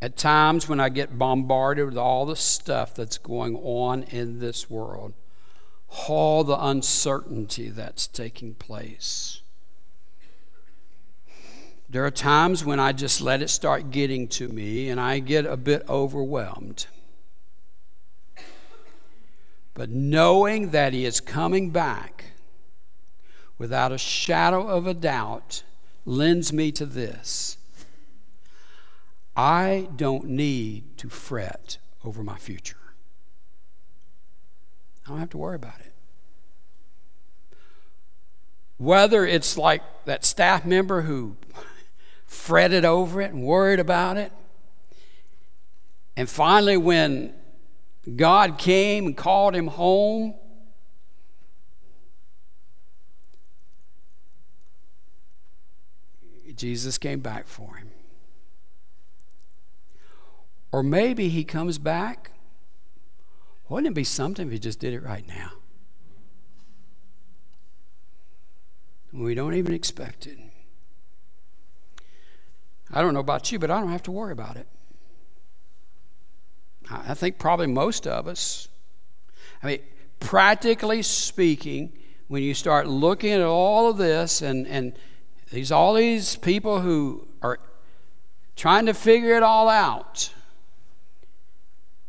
At times, when I get bombarded with all the stuff that's going on in this world, all the uncertainty that's taking place, there are times when I just let it start getting to me and I get a bit overwhelmed. But knowing that He is coming back without a shadow of a doubt lends me to this I don't need to fret over my future. I don't have to worry about it. Whether it's like that staff member who fretted over it and worried about it, and finally, when God came and called him home, Jesus came back for him. Or maybe he comes back. Wouldn't it be something if he just did it right now? We don't even expect it. I don't know about you, but I don't have to worry about it. I think probably most of us. I mean, practically speaking, when you start looking at all of this and, and these all these people who are trying to figure it all out,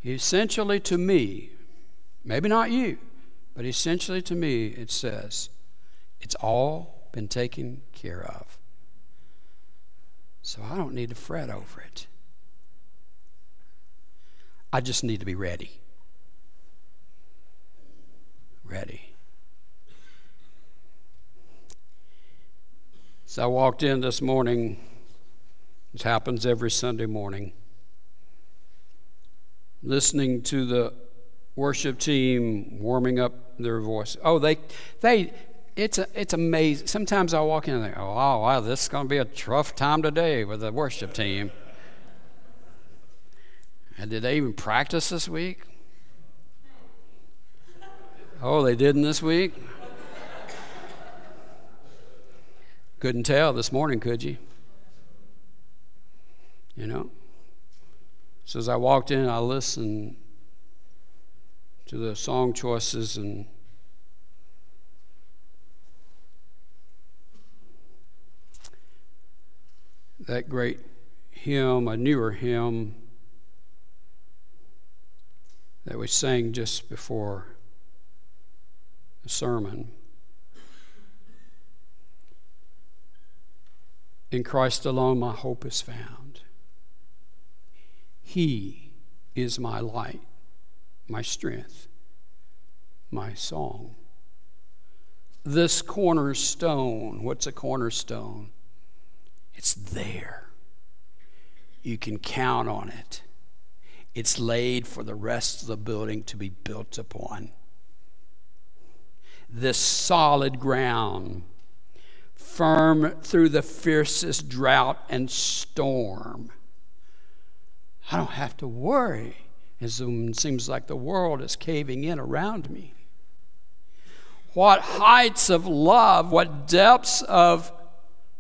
essentially to me, maybe not you, but essentially to me, it says, it's all been taken care of. So I don't need to fret over it. I just need to be ready. Ready. So I walked in this morning. This happens every Sunday morning. Listening to the worship team warming up their voice. Oh, they, they, it's a, it's amazing. Sometimes I walk in and think, oh, wow, this is going to be a tough time today with the worship team. And did they even practice this week? Oh, they didn't this week? Couldn't tell this morning, could you? You know? So as I walked in, I listened to the song choices and that great hymn, a newer hymn that we sang just before the sermon. In Christ alone, my hope is found. He is my light, my strength, my song. This cornerstone, what's a cornerstone? It's there. You can count on it. It's laid for the rest of the building to be built upon. This solid ground, firm through the fiercest drought and storm. I don't have to worry as it seems like the world is caving in around me. What heights of love, what depths of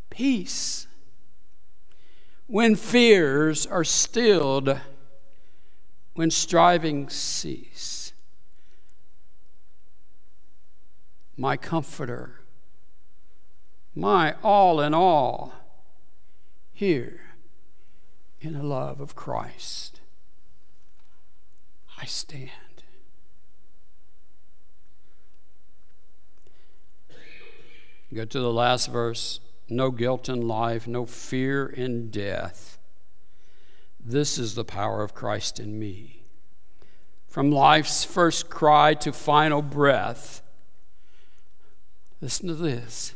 peace. When fears are stilled, when striving cease. My comforter, my all in all, here in the love of Christ, I stand. Go to the last verse no guilt in life, no fear in death this is the power of Christ in me. From life's first cry to final breath, listen to this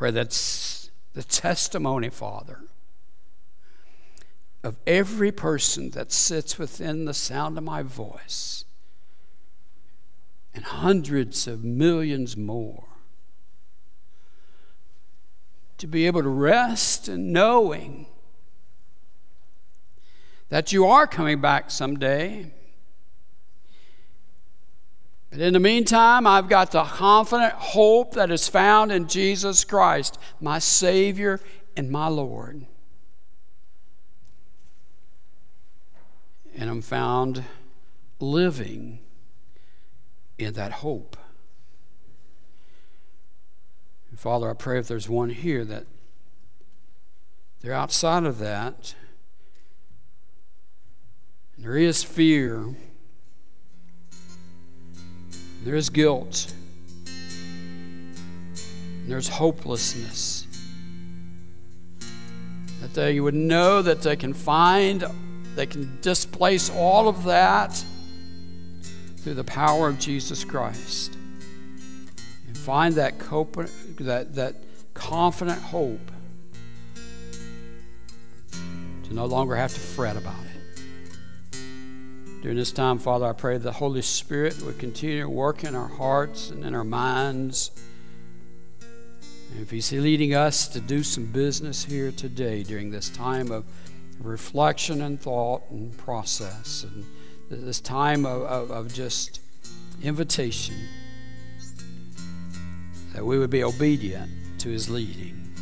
Pray that's the testimony, Father, of every person that sits within the sound of my voice and hundreds of millions more. To be able to rest in knowing that you are coming back someday. But in the meantime, I've got the confident hope that is found in Jesus Christ, my Savior and my Lord. And I'm found living in that hope. And Father, I pray if there's one here that they're outside of that, there is fear, there is guilt, there's hopelessness. That they you would know that they can find, they can displace all of that through the power of Jesus Christ and find that, cope, that, that confident hope to no longer have to fret about it. During this time, Father, I pray the Holy Spirit would continue to work in our hearts and in our minds. And if He's leading us to do some business here today during this time of reflection and thought and process and this time of, of, of just invitation, that we would be obedient to His leading.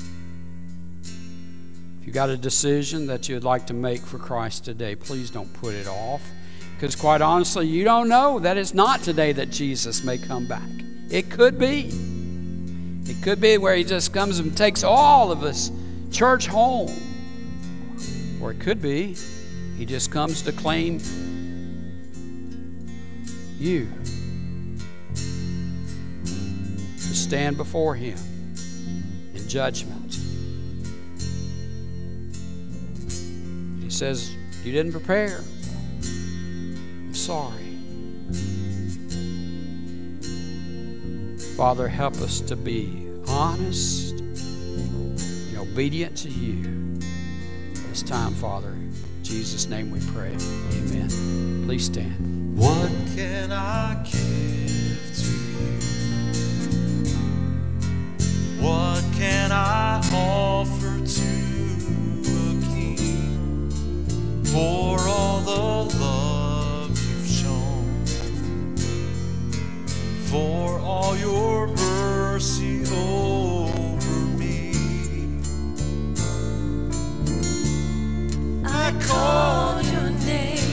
If you've got a decision that you'd like to make for Christ today, please don't put it off. Because quite honestly, you don't know that it's not today that Jesus may come back. It could be. It could be where He just comes and takes all of us church home. Or it could be He just comes to claim you to stand before Him in judgment. He says, You didn't prepare. I'm sorry. Father, help us to be honest and obedient to you. It's time, Father, in Jesus' name we pray. Amen. Please stand. What can I give to you? What can I offer to a king for all the love For all your mercy over me. I called your name,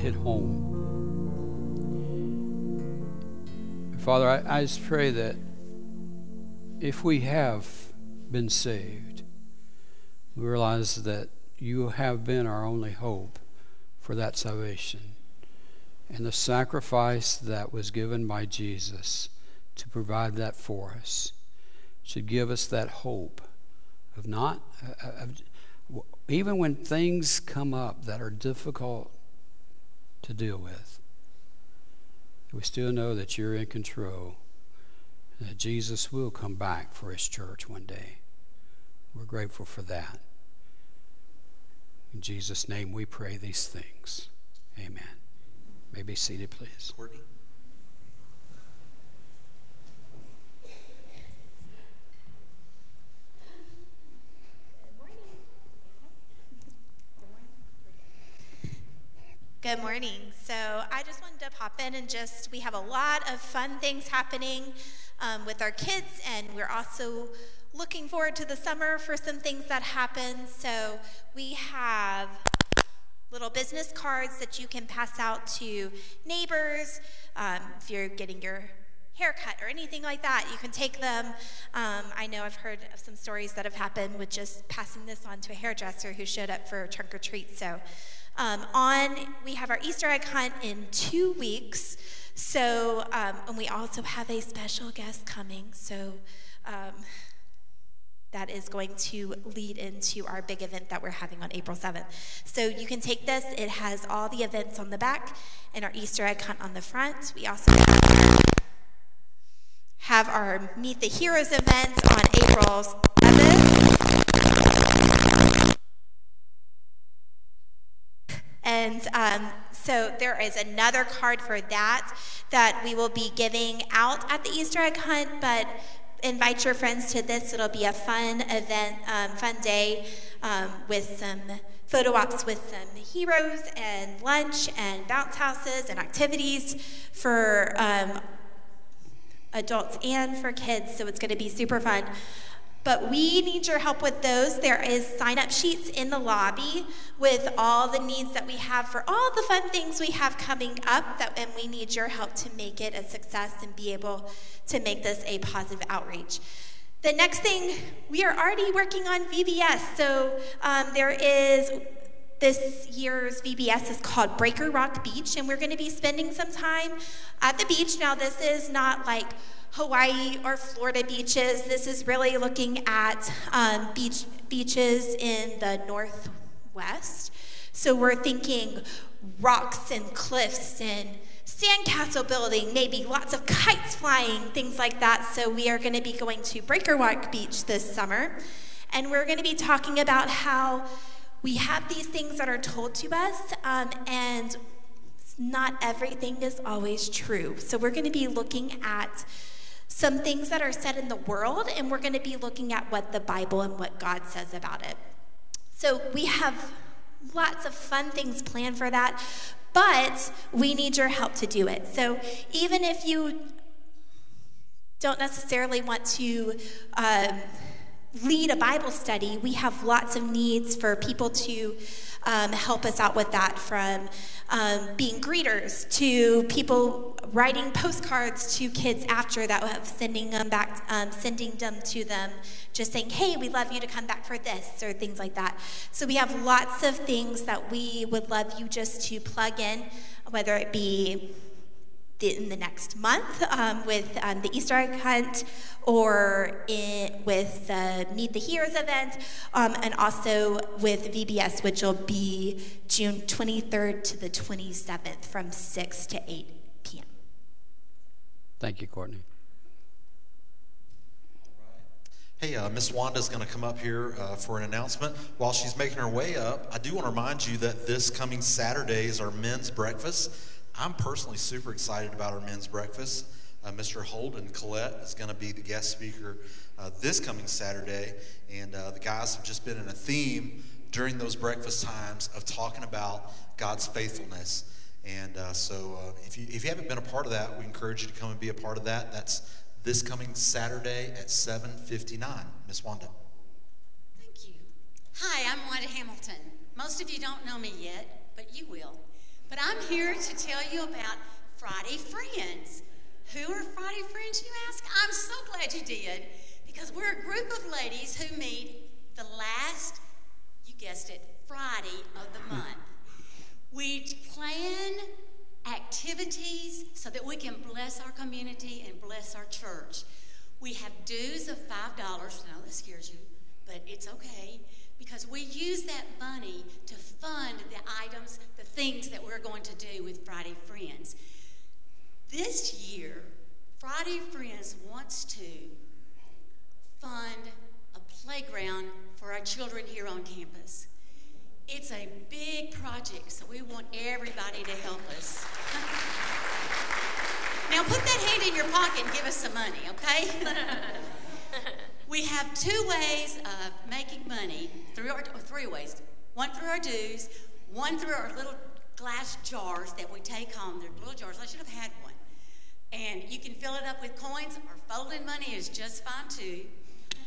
hit home. Father, I, I just pray that if we have been saved, we realize that you have been our only hope for that salvation and the sacrifice that was given by Jesus to provide that for us should give us that hope of not of, even when things come up that are difficult to deal with. We still know that you're in control and that Jesus will come back for his church one day. We're grateful for that. In Jesus name we pray these things. Amen. May be seated, please. Courtney. Good morning. So I just wanted to pop in and just, we have a lot of fun things happening um, with our kids, and we're also looking forward to the summer for some things that happen. So we have little business cards that you can pass out to neighbors um, if you're getting your haircut or anything like that you can take them um, i know i've heard of some stories that have happened with just passing this on to a hairdresser who showed up for trunk or treat so um, on we have our easter egg hunt in two weeks so um, and we also have a special guest coming so um, that is going to lead into our big event that we're having on April 7th. So you can take this, it has all the events on the back and our Easter egg hunt on the front. We also have our Meet the Heroes events on April 7th. And um, so there is another card for that that we will be giving out at the Easter egg hunt, but invite your friends to this. It'll be a fun event, um, fun day um, with some photo ops with some heroes and lunch and bounce houses and activities for um, adults and for kids. So it's going to be super fun. But we need your help with those. There is sign up sheets in the lobby with all the needs that we have for all the fun things we have coming up that and we need your help to make it a success and be able to make this a positive outreach. The next thing, we are already working on VBS. So um, there is this year's VBS is called Breaker Rock Beach, and we're going to be spending some time at the beach. Now, this is not like Hawaii or Florida beaches. This is really looking at um, beach, beaches in the northwest. So we're thinking rocks and cliffs and sandcastle building, maybe lots of kites flying, things like that. So we are going to be going to Breaker Rock Beach this summer, and we're going to be talking about how we have these things that are told to us, um, and not everything is always true. So we're going to be looking at some things that are said in the world, and we're going to be looking at what the Bible and what God says about it. So we have lots of fun things planned for that, but we need your help to do it. So even if you don't necessarily want to um, lead a Bible study, we have lots of needs for people to um, help us out with that from um, being greeters to people writing postcards to kids after that, of sending them back, um, sending them to them, just saying, "Hey, we'd love you to come back for this," or things like that. So we have lots of things that we would love you just to plug in, whether it be in the next month um, with um, the Easter egg hunt or in, with the Meet the Heroes event, um, and also with VBS, which will be June 23rd to the 27th from 6 to 8 p.m. Thank you, Courtney. Hey, uh, Miss Wanda's going to come up here uh, for an announcement. While she's making her way up, I do want to remind you that this coming Saturday is our men's breakfast. I'm personally super excited about our men's breakfast. Uh, Mr. Holden Collette is going to be the guest speaker uh, this coming Saturday, and uh, the guys have just been in a theme during those breakfast times of talking about God's faithfulness. And uh, so, uh, if you if you haven't been a part of that, we encourage you to come and be a part of that. That's this coming Saturday at 7:59. Miss Wanda. Thank you. Hi, I'm Wanda Hamilton. Most of you don't know me yet, but you will. But I'm here to tell you about Friday Friends. Who are Friday Friends, you ask? I'm so glad you did, because we're a group of ladies who meet the last, you guessed it, Friday of the month. We plan activities so that we can bless our community and bless our church. We have dues of $5. Now that scares you, but it's okay because we use that money to fund the items, the things that we're going to do with Friday Friends. This year, Friday Friends wants to fund a playground for our children here on campus. It's a big project, so we want everybody to help us. now put that hand in your pocket and give us some money, okay? we have two ways of making money, three three ways. One through our dues, one through our little glass jars that we take home. They're little jars. I should have had one. And you can fill it up with coins, or folding money is just fine too.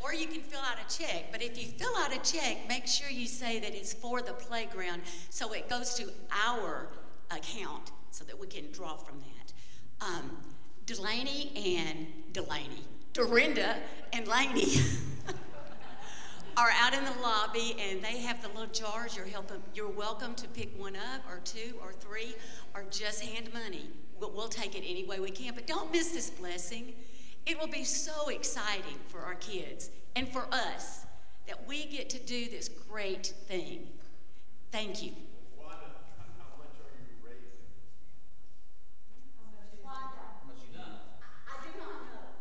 Or you can fill out a check. But if you fill out a check, make sure you say that it's for the playground so it goes to our account so that we can draw from that. Um, Delaney and Delaney, Dorinda and Laney are out in the lobby and they have the little jars. You're helping. You're welcome to pick one up, or two, or three, or just hand money. We'll, we'll take it any way we can. But don't miss this blessing. It will be so exciting for our kids and for us that we get to do this great thing. Thank you.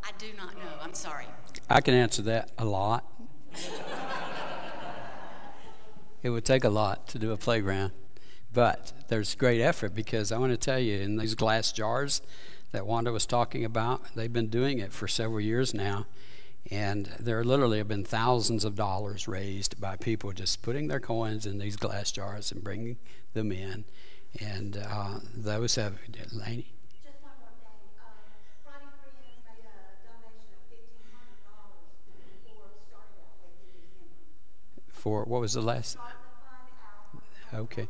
I do not know. I'm sorry. I can answer that a lot. it would take a lot to do a playground, but there's great effort because I want to tell you, in these glass jars that Wanda was talking about, they've been doing it for several years now. And there literally have been thousands of dollars raised by people just putting their coins in these glass jars and bringing them in. And uh, those have, Laney? Just one more thing. Um, Friday Friends made a donation of fifteen hundred dollars for starting out with in December. For what was the last? Okay.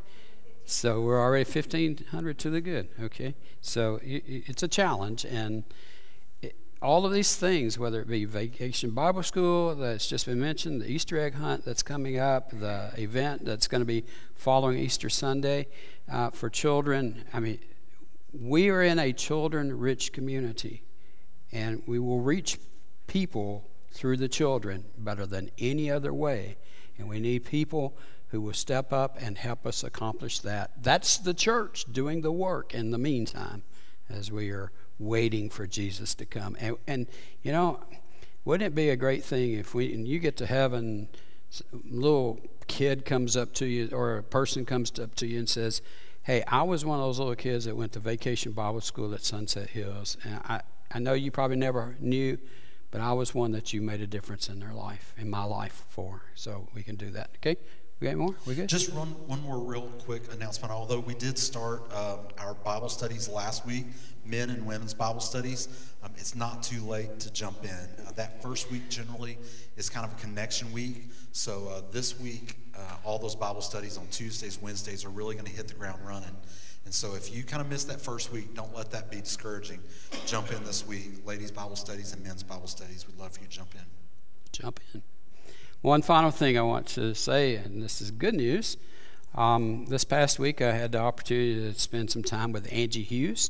So we're already 1500 to the good. Okay. So it's a challenge. And all of these things, whether it be Vacation Bible School that's just been mentioned, the Easter egg hunt that's coming up, the event that's going to be following Easter Sunday uh, for children, I mean, we are in a children rich community. And we will reach people through the children better than any other way. And we need people who will step up and help us accomplish that. That's the church doing the work in the meantime as we are waiting for Jesus to come. And, and you know, wouldn't it be a great thing if we, and you get to heaven, little kid comes up to you or a person comes up to you and says, Hey, I was one of those little kids that went to vacation Bible school at Sunset Hills. And I, I know you probably never knew, but I was one that you made a difference in their life, in my life for. So we can do that. Okay? We got more? We good? Just run one more real quick announcement. Although we did start um, our Bible studies last week, men and women's Bible studies, um, it's not too late to jump in. Uh, that first week generally is kind of a connection week. So uh, this week, uh, all those Bible studies on Tuesdays, Wednesdays are really going to hit the ground running. And so if you kind of missed that first week, don't let that be discouraging. Jump in this week. Ladies' Bible studies and men's Bible studies. We'd love for you to jump in. jump in. One final thing I want to say, and this is good news. Um, this past week, I had the opportunity to spend some time with Angie Hughes.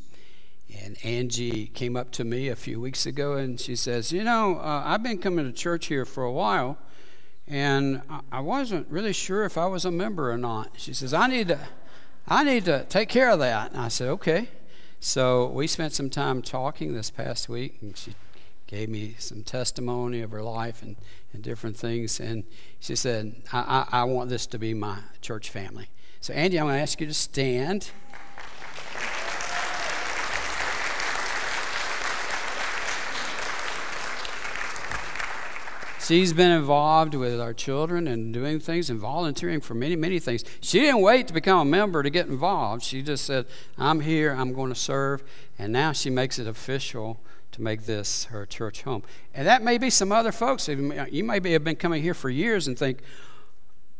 And Angie came up to me a few weeks ago and she says, You know, uh, I've been coming to church here for a while, and I- I wasn't really sure if I was a member or not. She says, I need to, I need to take care of that. And I said, Okay. So we spent some time talking this past week, and she gave me some testimony of her life and, and different things. And she said, I, I, I want this to be my church family. So, Andy, I'm going to ask you to stand. She's been involved with our children and doing things and volunteering for many, many things. She didn't wait to become a member to get involved. She just said, I'm here, I'm going to serve. And now she makes it official to make this her church home. And that may be some other folks. You may have been coming here for years and think,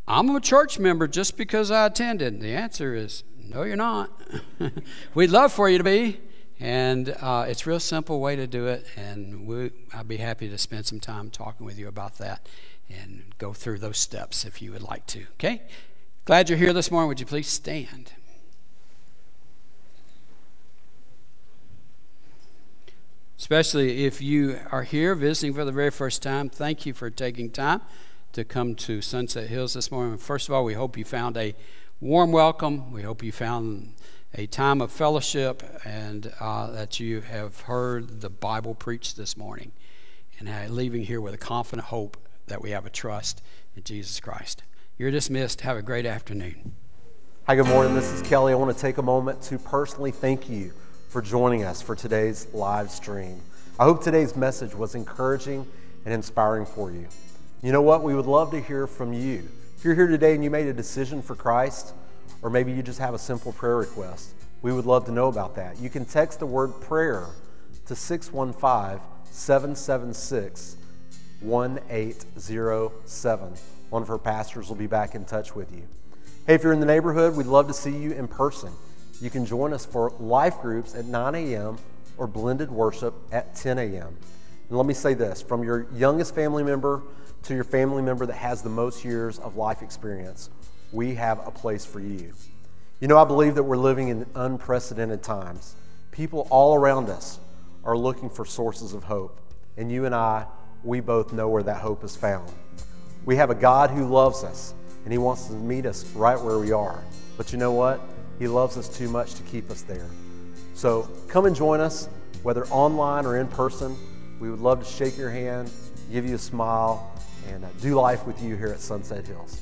I'm a church member just because I attended. The answer is, no, you're not. We'd love for you to be. And uh, it's a real simple way to do it, and we, I'd be happy to spend some time talking with you about that and go through those steps if you would like to. Okay? Glad you're here this morning. Would you please stand? Especially if you are here visiting for the very first time, thank you for taking time to come to Sunset Hills this morning. First of all, we hope you found a warm welcome. We hope you found a time of fellowship and uh, that you have heard the Bible preached this morning and leaving here with a confident hope that we have a trust in Jesus Christ. You're dismissed. Have a great afternoon. Hi, good morning. This is Kelly. I want to take a moment to personally thank you for joining us for today's live stream. I hope today's message was encouraging and inspiring for you. You know what? We would love to hear from you. If you're here today and you made a decision for Christ, or maybe you just have a simple prayer request, we would love to know about that. You can text the word prayer to 615 776 1807. One of her pastors will be back in touch with you. Hey, if you're in the neighborhood, we'd love to see you in person. You can join us for life groups at 9 a.m. or blended worship at 10 a.m. And let me say this from your youngest family member to your family member that has the most years of life experience, we have a place for you. You know, I believe that we're living in unprecedented times. People all around us are looking for sources of hope. And you and I, we both know where that hope is found. We have a God who loves us, and He wants to meet us right where we are. But you know what? He loves us too much to keep us there. So come and join us, whether online or in person. We would love to shake your hand, give you a smile, and uh, do life with you here at Sunset Hills.